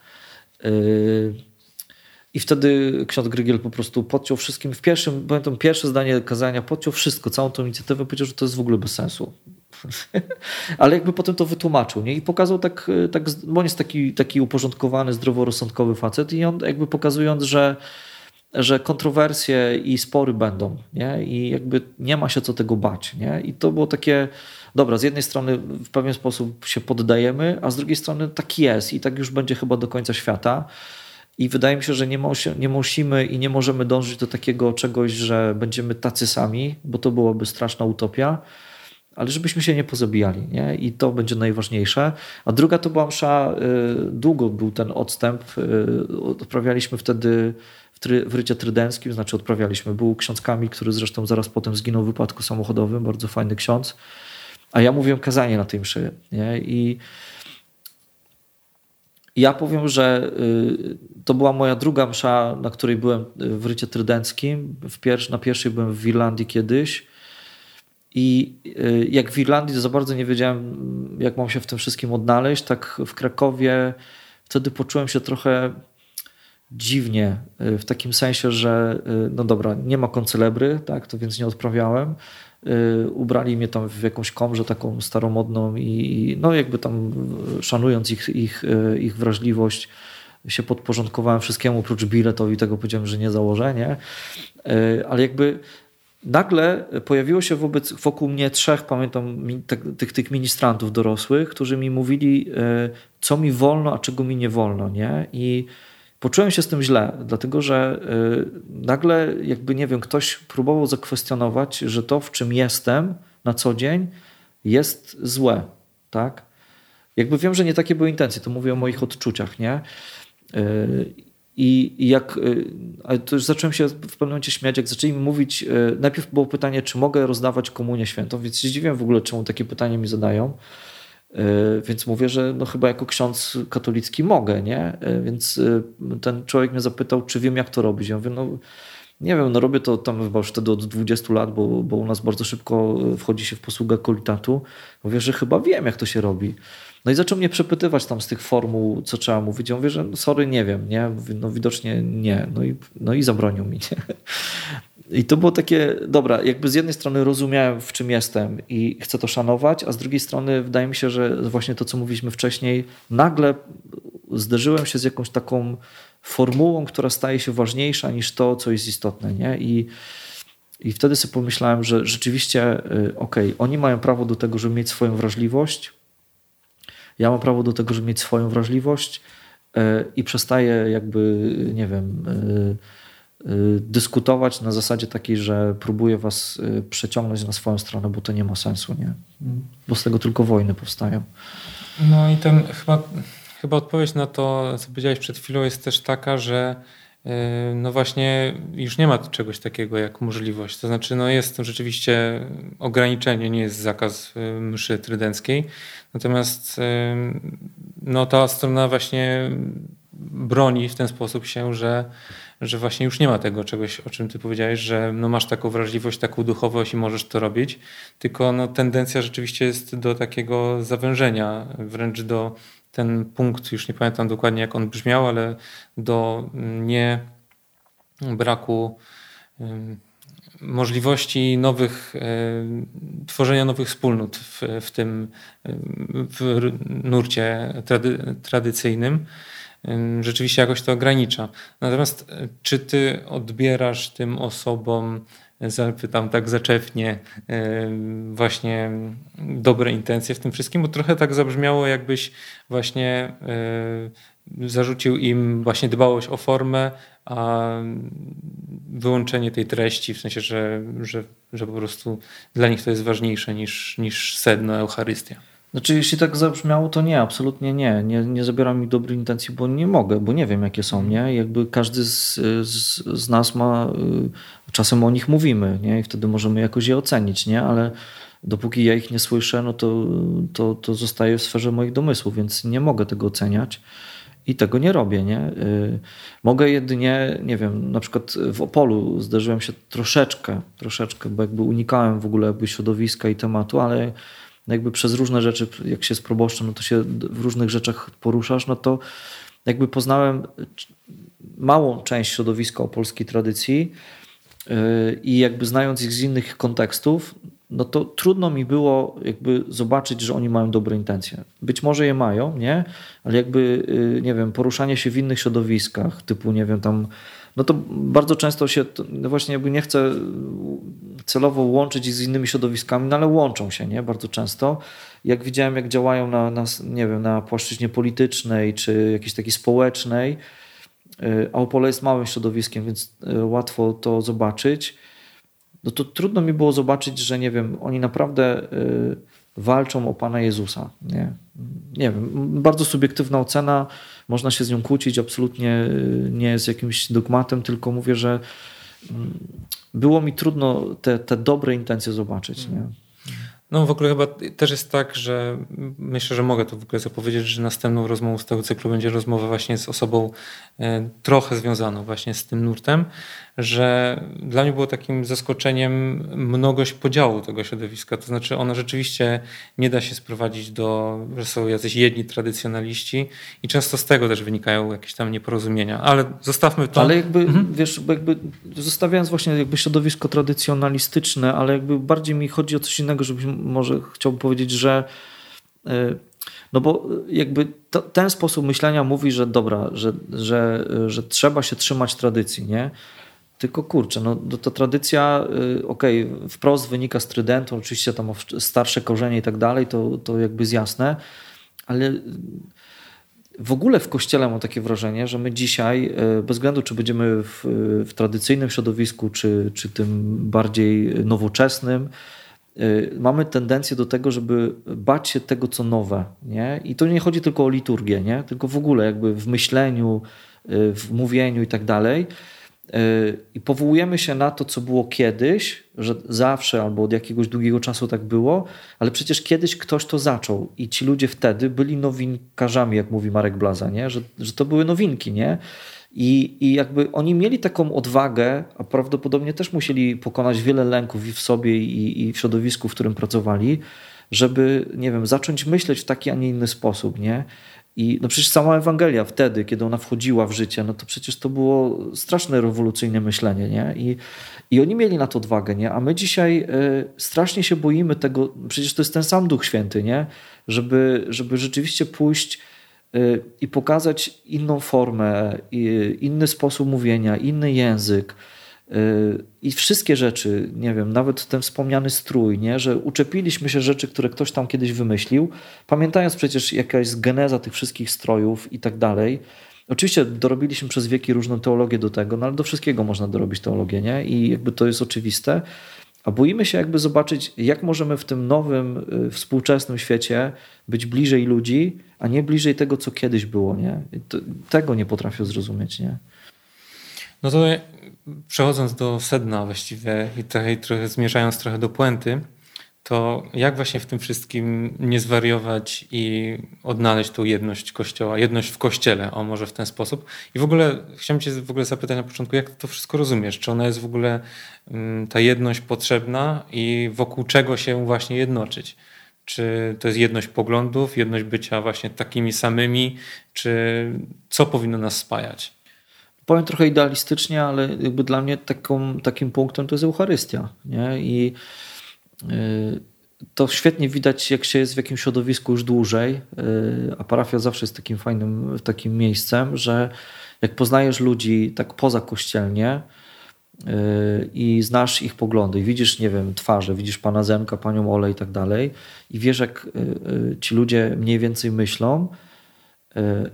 I wtedy ksiądz Grygiel po prostu podciął wszystkim. W pierwszym, pamiętam, pierwsze zdanie kazania podciął wszystko, całą tą inicjatywę, powiedział, że to jest w ogóle bez sensu. Ale jakby potem to wytłumaczył nie? i pokazał tak, tak, bo on jest taki, taki uporządkowany, zdroworozsądkowy facet i on jakby pokazując, że że kontrowersje i spory będą nie? i jakby nie ma się co tego bać. Nie? I to było takie, dobra, z jednej strony w pewien sposób się poddajemy, a z drugiej strony tak jest i tak już będzie chyba do końca świata. I wydaje mi się, że nie, nie musimy i nie możemy dążyć do takiego czegoś, że będziemy tacy sami, bo to byłaby straszna utopia, ale żebyśmy się nie pozabijali. Nie? I to będzie najważniejsze. A druga to była msza, y, długo był ten odstęp. Y, odprawialiśmy wtedy w, try, w rycie trydenckim, znaczy odprawialiśmy. Był ksiądz Kamil, który zresztą zaraz potem zginął w wypadku samochodowym, bardzo fajny ksiądz. A ja mówiłem kazanie na tej mszy. Nie? I ja powiem, że y, to była moja druga msza, na której byłem w rycie trydenckim. W pierwszy, na pierwszej byłem w Irlandii kiedyś. I y, jak w Irlandii za bardzo nie wiedziałem, jak mam się w tym wszystkim odnaleźć, tak w Krakowie wtedy poczułem się trochę dziwnie, y, w takim sensie, że no dobra, nie ma koncelebry, tak, to więc nie odprawiałem. Ubrali mnie tam w jakąś komrze taką staromodną i no jakby tam szanując ich, ich, ich wrażliwość, się podporządkowałem wszystkiemu oprócz biletowi, tego powiedziałem, że nie założę, nie? Ale jakby nagle pojawiło się wobec, wokół mnie trzech, pamiętam, tak, tych, tych ministrantów dorosłych, którzy mi mówili, co mi wolno, a czego mi nie wolno. Nie? I poczułem się z tym źle, dlatego że e, nagle, jakby nie wiem, ktoś próbował zakwestionować, że to, w czym jestem na co dzień, jest złe. Tak? Jakby wiem, że nie takie były intencje, to mówię o moich odczuciach, nie? E, i, jak, y, ale to już zacząłem się w pewnym momencie śmiać, jak zaczęli mi mówić, y, najpierw było pytanie, czy mogę rozdawać komunię świętą, więc się zdziwiłem w ogóle, czemu takie pytanie mi zadają. Y, więc mówię, że no chyba jako ksiądz katolicki mogę, nie? Więc ten człowiek mnie zapytał, czy wiem, jak to robić. Ja mówię, no nie wiem, no robię to tam chyba już wtedy od 20 lat, bo, bo u nas bardzo szybko wchodzi się w posługę kolitatu. Mówię, że chyba wiem, jak to się robi. No i zaczął mnie przepytywać tam z tych formuł, co trzeba mówić. Ja mówię, że no sorry, nie wiem, nie? No widocznie nie. No i, no i zabronił mi. Nie? I to było takie, dobra, jakby z jednej strony rozumiałem, w czym jestem i chcę to szanować, a z drugiej strony wydaje mi się, że właśnie to, co mówiliśmy wcześniej, nagle zderzyłem się z jakąś taką formułą, która staje się ważniejsza niż to, co jest istotne. Nie? I, i wtedy sobie pomyślałem, że rzeczywiście, y, okej, okay, oni mają prawo do tego, żeby mieć swoją wrażliwość, ja mam prawo do tego, żeby mieć swoją wrażliwość e, i przestaję jakby, nie wiem, e, dyskutować na zasadzie takiej, że próbuję was przeciągnąć na swoją stronę, bo to nie ma sensu, nie? Bo z tego tylko wojny powstają.
No i ten chyba, chyba odpowiedź na to, co powiedziałeś przed chwilą, jest też taka, że no właśnie już nie ma czegoś takiego jak możliwość. To znaczy, no jest to rzeczywiście ograniczenie, nie jest zakaz mszy trydenckiej. Natomiast no, ta strona właśnie broni w ten sposób się, że, że właśnie już nie ma tego czegoś, o czym ty powiedziałeś, że no masz taką wrażliwość, taką duchowość i możesz to robić, tylko no tendencja rzeczywiście jest do takiego zawężenia, wręcz do ten punkt, już nie pamiętam dokładnie jak on brzmiał, ale do nie braku możliwości nowych, tworzenia nowych wspólnot w, w tym w nurcie trady, tradycyjnym rzeczywiście jakoś to ogranicza. Natomiast e, czy ty odbierasz tym osobom, zapytam tak zaczepnie, właśnie dobre intencje w tym wszystkim? Bo trochę tak zabrzmiało, jakbyś właśnie e, zarzucił im właśnie dbałość o formę, a wyłączenie tej treści, w sensie, że, że, że po prostu dla nich to jest ważniejsze niż, niż sedno Eucharystia.
Znaczy, jeśli tak zabrzmiało, to nie, absolutnie nie. Nie, nie zabieram mi dobrej intencji, bo nie mogę, bo nie wiem, jakie są, nie? Jakby każdy z, z, z nas ma, y, czasem o nich mówimy, nie? I wtedy możemy jakoś je ocenić, nie? Ale dopóki ja ich nie słyszę, no to, to, to zostaje w sferze moich domysłów, więc nie mogę tego oceniać i tego nie robię. Nie? Y, mogę jedynie, nie wiem, na przykład w Opolu zdarzyłem się troszeczkę, troszeczkę, bo jakby unikałem w ogóle jakby środowiska i tematu, ale jakby przez różne rzeczy, jak się z proboszczem, no to się w różnych rzeczach poruszasz, no to jakby poznałem małą część środowiska o polskiej tradycji y, i jakby znając ich z innych kontekstów, no to trudno mi było jakby zobaczyć, że oni mają dobre intencje. Być może je mają, nie? Ale jakby, y, nie wiem, poruszanie się w innych środowiskach, typu, nie wiem, tam, no to bardzo często się, no właśnie jakby nie chcę celowo łączyć z innymi środowiskami, no ale łączą się, nie? Bardzo często. Jak widziałem, jak działają na, na nie wiem, na płaszczyźnie politycznej, czy jakiejś takiej społecznej, y, a Opole jest małym środowiskiem, więc y, łatwo to zobaczyć no to trudno mi było zobaczyć, że nie wiem, oni naprawdę y, walczą o Pana Jezusa. Nie? nie wiem, bardzo subiektywna ocena, można się z nią kłócić, absolutnie y, nie jest jakimś dogmatem, tylko mówię, że mm, było mi trudno te, te dobre intencje zobaczyć. Nie?
No w ogóle chyba też jest tak, że myślę, że mogę to w ogóle zapowiedzieć, że następną rozmową z tego cyklu będzie rozmowa właśnie z osobą e, trochę związaną właśnie z tym nurtem, że dla mnie było takim zaskoczeniem mnogość podziału tego środowiska. To znaczy ono rzeczywiście nie da się sprowadzić do, że są jacyś jedni tradycjonaliści i często z tego też wynikają jakieś tam nieporozumienia, ale zostawmy to.
Ale jakby, mhm. wiesz, jakby zostawiając właśnie jakby środowisko tradycjonalistyczne, ale jakby bardziej mi chodzi o coś innego, żebyś może chciałbym powiedzieć, że e, no bo jakby to, ten sposób myślenia mówi, że dobra, że, że, że trzeba się trzymać tradycji, nie? Tylko kurczę, no to tradycja, y, okej, okay, wprost wynika z trydentu, oczywiście tam starsze korzenie i tak dalej, to, to jakby jest jasne, ale w ogóle w kościele mam takie wrażenie, że my dzisiaj, y, bez względu czy będziemy w, w tradycyjnym środowisku, czy, czy tym bardziej nowoczesnym, y, mamy tendencję do tego, żeby bać się tego, co nowe. Nie? I to nie chodzi tylko o liturgię, nie? tylko w ogóle jakby w myśleniu, w mówieniu i tak dalej. I powołujemy się na to, co było kiedyś, że zawsze albo od jakiegoś długiego czasu tak było, ale przecież kiedyś ktoś to zaczął i ci ludzie wtedy byli nowinkarzami, jak mówi Marek Blaza, nie? Że, że to były nowinki. Nie? I, I jakby oni mieli taką odwagę, a prawdopodobnie też musieli pokonać wiele lęków i w sobie, i, i w środowisku, w którym pracowali, żeby, nie wiem, zacząć myśleć w taki, a nie inny sposób, nie? I no przecież sama Ewangelia wtedy, kiedy ona wchodziła w życie, no to przecież to było straszne rewolucyjne myślenie, nie? I, i oni mieli na to odwagę, nie? A my dzisiaj y, strasznie się boimy tego, przecież to jest ten sam Duch Święty, nie? Żeby, żeby rzeczywiście pójść y, i pokazać inną formę, y, inny sposób mówienia, inny język, i wszystkie rzeczy, nie wiem, nawet ten wspomniany strój, nie? że uczepiliśmy się rzeczy, które ktoś tam kiedyś wymyślił, pamiętając przecież jakaś geneza tych wszystkich strojów i tak dalej. Oczywiście dorobiliśmy przez wieki różną teologię do tego, no ale do wszystkiego można dorobić teologię, nie? I jakby to jest oczywiste. A boimy się jakby zobaczyć, jak możemy w tym nowym, y, współczesnym świecie być bliżej ludzi, a nie bliżej tego, co kiedyś było, nie? To, tego nie potrafię zrozumieć, nie?
No to przechodząc do sedna właściwie i trochę, trochę zmierzając trochę do puenty, to jak właśnie w tym wszystkim nie zwariować i odnaleźć tą jedność Kościoła, jedność w Kościele, o może w ten sposób. I w ogóle chciałem cię w ogóle zapytać na początku, jak to wszystko rozumiesz? Czy ona jest w ogóle mm, ta jedność potrzebna i wokół czego się właśnie jednoczyć? Czy to jest jedność poglądów, jedność bycia właśnie takimi samymi, czy co powinno nas spajać?
Powiem trochę idealistycznie, ale jakby dla mnie taką, takim punktem to jest Eucharystia. Nie? I y, to świetnie widać, jak się jest w jakimś środowisku już dłużej, y, a parafia zawsze jest takim fajnym takim miejscem, że jak poznajesz ludzi tak poza kościelnie y, i znasz ich poglądy, i widzisz, nie wiem, twarze, widzisz pana Zemka, panią Ole i tak dalej, i wiesz, jak ci ludzie mniej więcej myślą,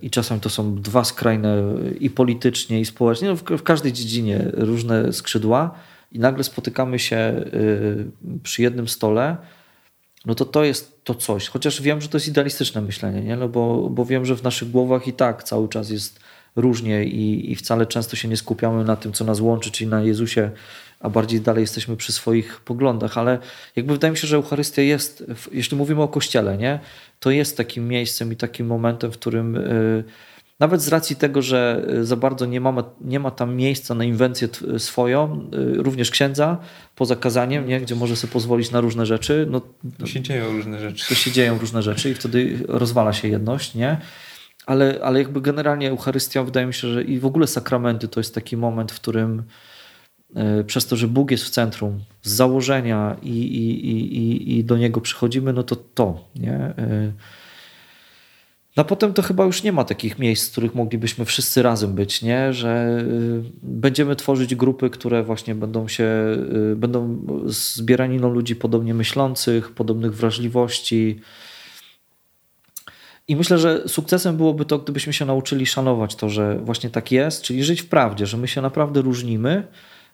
i czasem to są dwa skrajne i politycznie, i społecznie, no w, w każdej dziedzinie różne skrzydła i nagle spotykamy się y, przy jednym stole, no to to jest to coś. Chociaż wiem, że to jest idealistyczne myślenie, nie? No bo, bo wiem, że w naszych głowach i tak cały czas jest różnie i, i wcale często się nie skupiamy na tym, co nas łączy, czyli na Jezusie, a bardziej dalej jesteśmy przy swoich poglądach. Ale jakby wydaje mi się, że Eucharystia jest, jeśli mówimy o Kościele, nie? to jest takim miejscem i takim momentem, w którym y, nawet z racji tego, że za bardzo nie ma, nie ma tam miejsca na inwencję swoją, y, również księdza, poza kazaniem, nie? gdzie może sobie pozwolić na różne rzeczy. No,
to się dzieją różne rzeczy.
To się dzieją różne rzeczy i wtedy rozwala się jedność. Nie? Ale, ale jakby generalnie Eucharystia wydaje mi się, że i w ogóle sakramenty to jest taki moment, w którym e, przez to, że Bóg jest w centrum z założenia i, i, i, i do Niego przychodzimy, no to to, nie? E, no potem to chyba już nie ma takich miejsc, w których moglibyśmy wszyscy razem być, nie? że y, będziemy tworzyć grupy, które właśnie będą się, będą zbieraniną ludzi podobnie myślących, podobnych wrażliwości. I myślę, że sukcesem byłoby to, gdybyśmy się nauczyli szanować to, że właśnie tak jest, czyli żyć w prawdzie, że my się naprawdę różnimy,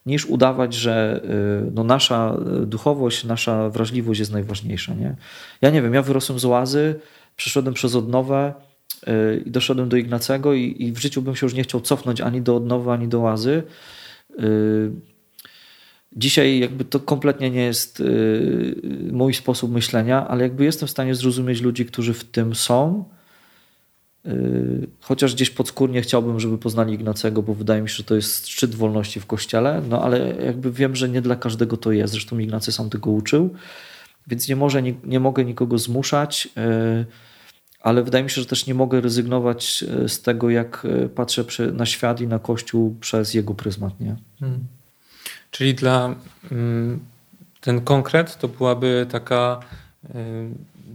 niż udawać, że y, no, nasza duchowość, nasza wrażliwość jest najważniejsza. Nie? Ja nie wiem, ja wyrosłem z oazy, przeszedłem przez odnowę y, i doszedłem do Ignacego i, i, w życiu bym się już nie chciał cofnąć ani do odnowy, ani do łazy. Y, dzisiaj jakby to kompletnie nie jest y, mój sposób myślenia, ale jakby jestem w stanie zrozumieć ludzi, którzy w tym są. Chociaż gdzieś podskórnie chciałbym, żeby poznali Ignacego, bo wydaje mi się, że to jest szczyt wolności w kościele, no ale jakby wiem, że nie dla każdego to jest. Zresztą Ignacy sam tego uczył, więc nie, może, nie, nie mogę nikogo zmuszać ale wydaje mi się, że też nie mogę rezygnować z tego, jak patrzę na świat i na Kościół przez jego pryzmat. Nie? Hmm.
Czyli dla mm, ten konkret to byłaby taka, e,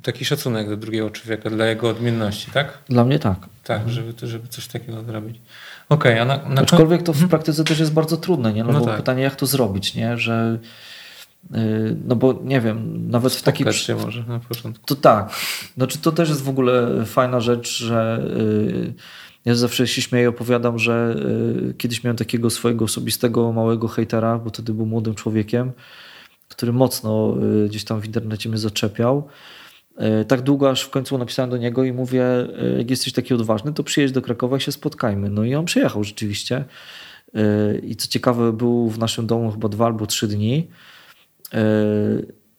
taki szacunek do drugiego człowieka, dla jego odmienności, tak?
Dla mnie tak.
Tak, mhm. żeby, żeby coś takiego zrobić. Okay, a na,
na... Aczkolwiek to w praktyce też jest bardzo trudne, nie? No, no bo tak. pytanie, jak to zrobić, nie? że Y, no bo nie wiem, nawet w takiej.
się może na początku.
To tak. Znaczy, to też jest w ogóle fajna rzecz, że y, ja zawsze się śmieję, opowiadam, że y, kiedyś miałem takiego swojego osobistego małego hejtera, bo wtedy był młodym człowiekiem, który mocno gdzieś tam w internecie mnie zaczepiał. Tak długo, aż w końcu napisałem do niego i mówię, jak jesteś taki odważny, to przyjedź do Krakowa i się spotkajmy. No i on przyjechał rzeczywiście. I co ciekawe, był w naszym domu chyba dwa albo trzy dni.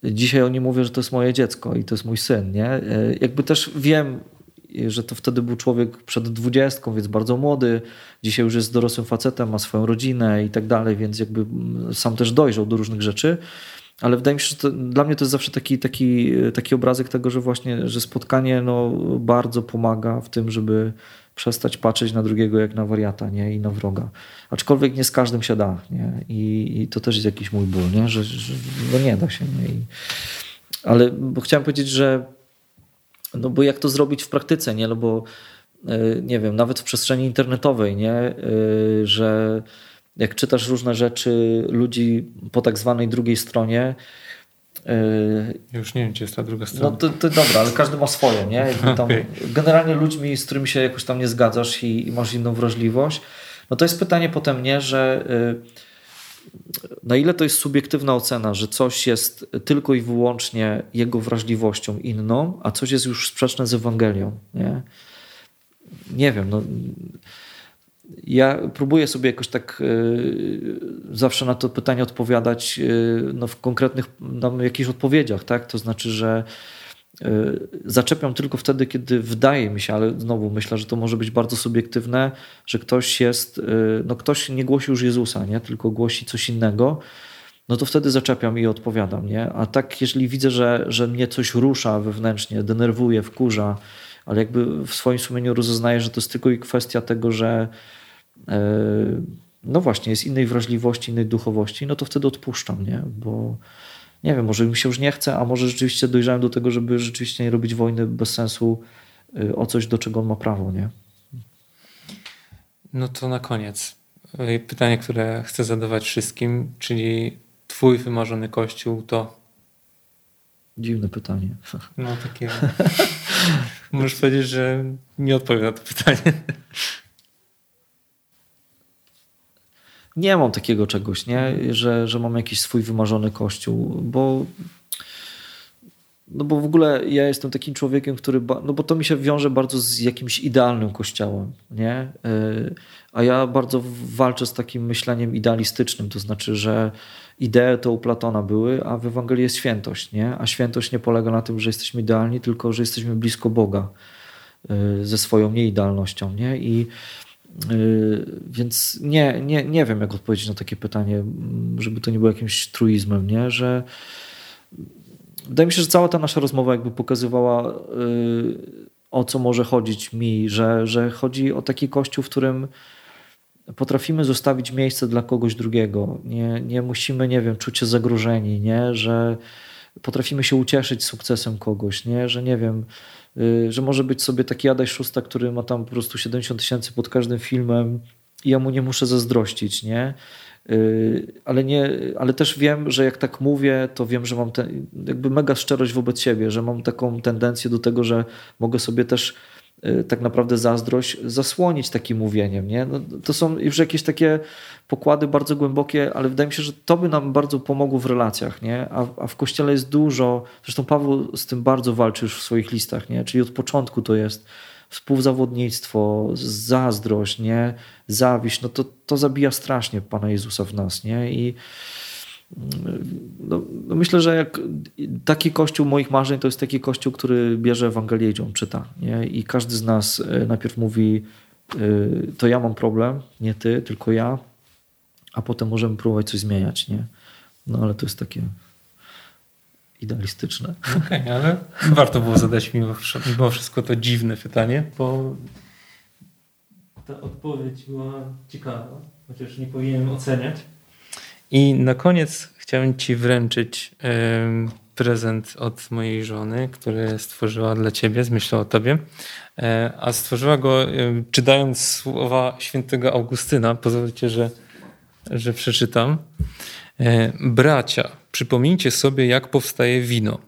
Dzisiaj oni mówią, że to jest moje dziecko i to jest mój syn. Nie? Jakby też wiem, że to wtedy był człowiek przed dwudziestką, więc bardzo młody. Dzisiaj już jest dorosłym facetem, ma swoją rodzinę i tak dalej, więc jakby sam też dojrzał do różnych rzeczy. Ale wydaje mi się, że to, dla mnie to jest zawsze taki, taki, taki obrazek tego, że właśnie, że spotkanie no, bardzo pomaga w tym, żeby przestać patrzeć na drugiego jak na wariata nie? i na wroga. Aczkolwiek nie z każdym się da. Nie? I, i to też jest jakiś mój ból, nie? że, że no nie da się. Nie? I, ale chciałem powiedzieć, że no bo jak to zrobić w praktyce, nie? No bo e, nie wiem, nawet w przestrzeni internetowej, nie? E, że jak czytasz różne rzeczy ludzi po tak zwanej drugiej stronie,
ja już nie wiem, gdzie jest ta druga strona.
No to, to dobra, ale każdy ma swoje, nie? Tam, okay. Generalnie ludźmi, z którymi się jakoś tam nie zgadzasz i, i, masz inną wrażliwość, no to jest pytanie potem nie, że y, na ile to jest subiektywna ocena, że coś jest tylko i wyłącznie jego wrażliwością inną, a coś jest już sprzeczne z Ewangelią, nie? Nie wiem, no ja próbuję sobie jakoś tak y, zawsze na to pytanie odpowiadać y, no, w konkretnych no, jakichś odpowiedziach, tak? To znaczy, że zaczepiam tylko wtedy, kiedy wydaje mi się, ale znowu myślę, że to może być bardzo subiektywne, że ktoś jest, no ktoś nie głosi już Jezusa, nie? tylko głosi coś innego, no to wtedy zaczepiam i odpowiadam, nie? A tak, jeżeli widzę, że, że mnie coś rusza wewnętrznie, denerwuje, wkurza, ale jakby w swoim sumieniu rozeznaję, że to jest tylko i kwestia tego, że e, no właśnie, jest innej wrażliwości, innej duchowości, no to wtedy odpuszczam, nie? Bo nie wiem, może mi się już nie chce, a może rzeczywiście dojrzałem do tego, żeby rzeczywiście nie robić wojny bez sensu e, o coś, do czego on ma prawo, nie?
No to na koniec. E, pytanie, które chcę zadawać wszystkim, czyli twój wymarzony kościół to
Dziwne pytanie.
No takie. Możesz powiedzieć, że nie odpowiem na to pytanie.
Nie mam takiego czegoś, nie? Że, że mam jakiś swój wymarzony kościół, bo no bo w ogóle ja jestem takim człowiekiem, który, no bo to mi się wiąże bardzo z jakimś idealnym kościołem, nie? Y, a ja bardzo walczę z takim myśleniem idealistycznym, to znaczy, że idee to u Platona były, a w Ewangelii jest świętość, nie? A świętość nie polega na tym, że jesteśmy idealni, tylko że jesteśmy blisko Boga y, ze swoją nieidealnością, nie? I więc nie, nie, nie wiem, jak odpowiedzieć na takie pytanie, żeby to nie było jakimś truizmem, nie? Że wydaje mi się, że cała ta nasza rozmowa jakby pokazywała y, o co może chodzić mi, że, że chodzi o taki kościół, w którym potrafimy zostawić miejsce dla kogoś drugiego. Nie, nie musimy, nie wiem, czuć się zagrożeni, nie? że potrafimy się ucieszyć sukcesem kogoś, nie? że nie wiem, że może być sobie taki Adaś Szusta, który ma tam po prostu 70 tysięcy pod każdym filmem i ja mu nie muszę zazdrościć, nie? Y, ale, nie, ale też wiem, że jak tak mówię, to wiem, że mam ten, jakby mega szczerość wobec siebie, że mam taką tendencję do tego, że mogę sobie też y, tak naprawdę zazdrość zasłonić takim mówieniem. Nie? No, to są już jakieś takie pokłady bardzo głębokie, ale wydaje mi się, że to by nam bardzo pomogło w relacjach. Nie? A, a w kościele jest dużo, zresztą Paweł z tym bardzo walczy już w swoich listach, nie? czyli od początku to jest współzawodnictwo, zazdrość, nie? zawiść, no to, to zabija strasznie Pana Jezusa w nas. Nie? I no, no myślę, że jak taki kościół moich marzeń to jest taki kościół, który bierze Ewangelię i czyta. Nie? I każdy z nas e, najpierw mówi, e, to ja mam problem, nie ty, tylko ja, a potem możemy próbować coś zmieniać. Nie? No ale to jest takie idealistyczne.
Okej, okay, ale warto było zadać mimo wszystko to dziwne pytanie, bo ta odpowiedź była ciekawa, chociaż nie powinienem oceniać. I na koniec chciałem Ci wręczyć prezent od mojej żony, który stworzyła dla Ciebie, z myślą o Tobie. E, a stworzyła go czytając słowa świętego Augustyna. Pozwólcie, że, że przeczytam. E, bracia, przypomnijcie sobie, jak powstaje wino.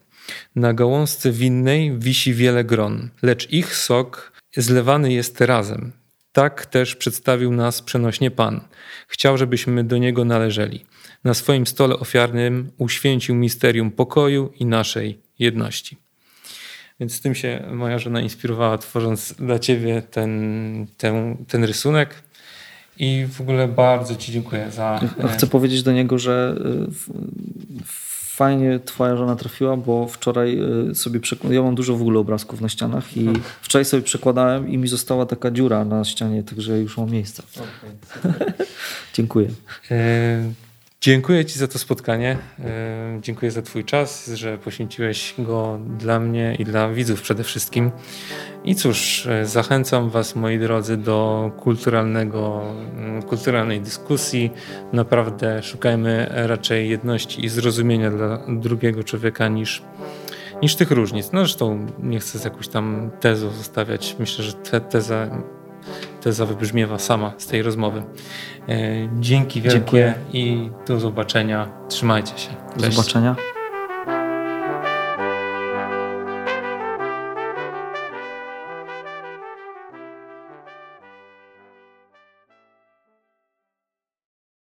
Na gałązce winnej wisi wiele gron, lecz ich sok zlewany jest razem. Tak też przedstawił nas przenośnie Pan. Chciał, żebyśmy do Niego należeli. Na swoim stole ofiarnym uświęcił misterium pokoju i naszej jedności. Więc z tym się moja żona inspirowała, tworząc dla Ciebie ten, ten, ten rysunek. I w ogóle bardzo Ci dziękuję za.
Chcę powiedzieć do niego, że y, fajnie Twoja żona trafiła, bo wczoraj y, sobie przekładałem. Ja mam dużo w ogóle obrazków na ścianach i wczoraj sobie przekładałem i mi została taka dziura na ścianie, także już mam miejsce. Okay, dziękuję.
Dziękuję Ci za to spotkanie. E, dziękuję za Twój czas, że poświęciłeś go dla mnie i dla widzów przede wszystkim. I cóż, e, zachęcam Was, moi drodzy, do kulturalnego, mm, kulturalnej dyskusji. Naprawdę szukajmy raczej jedności i zrozumienia dla drugiego człowieka niż, niż tych różnic. No zresztą nie chcę z jakąś tam tezą zostawiać. Myślę, że te, teza teza wybrzmiewa sama z tej rozmowy. E, dzięki wielkie Dziękuję. i do zobaczenia. Trzymajcie się.
Cześć. Do zobaczenia.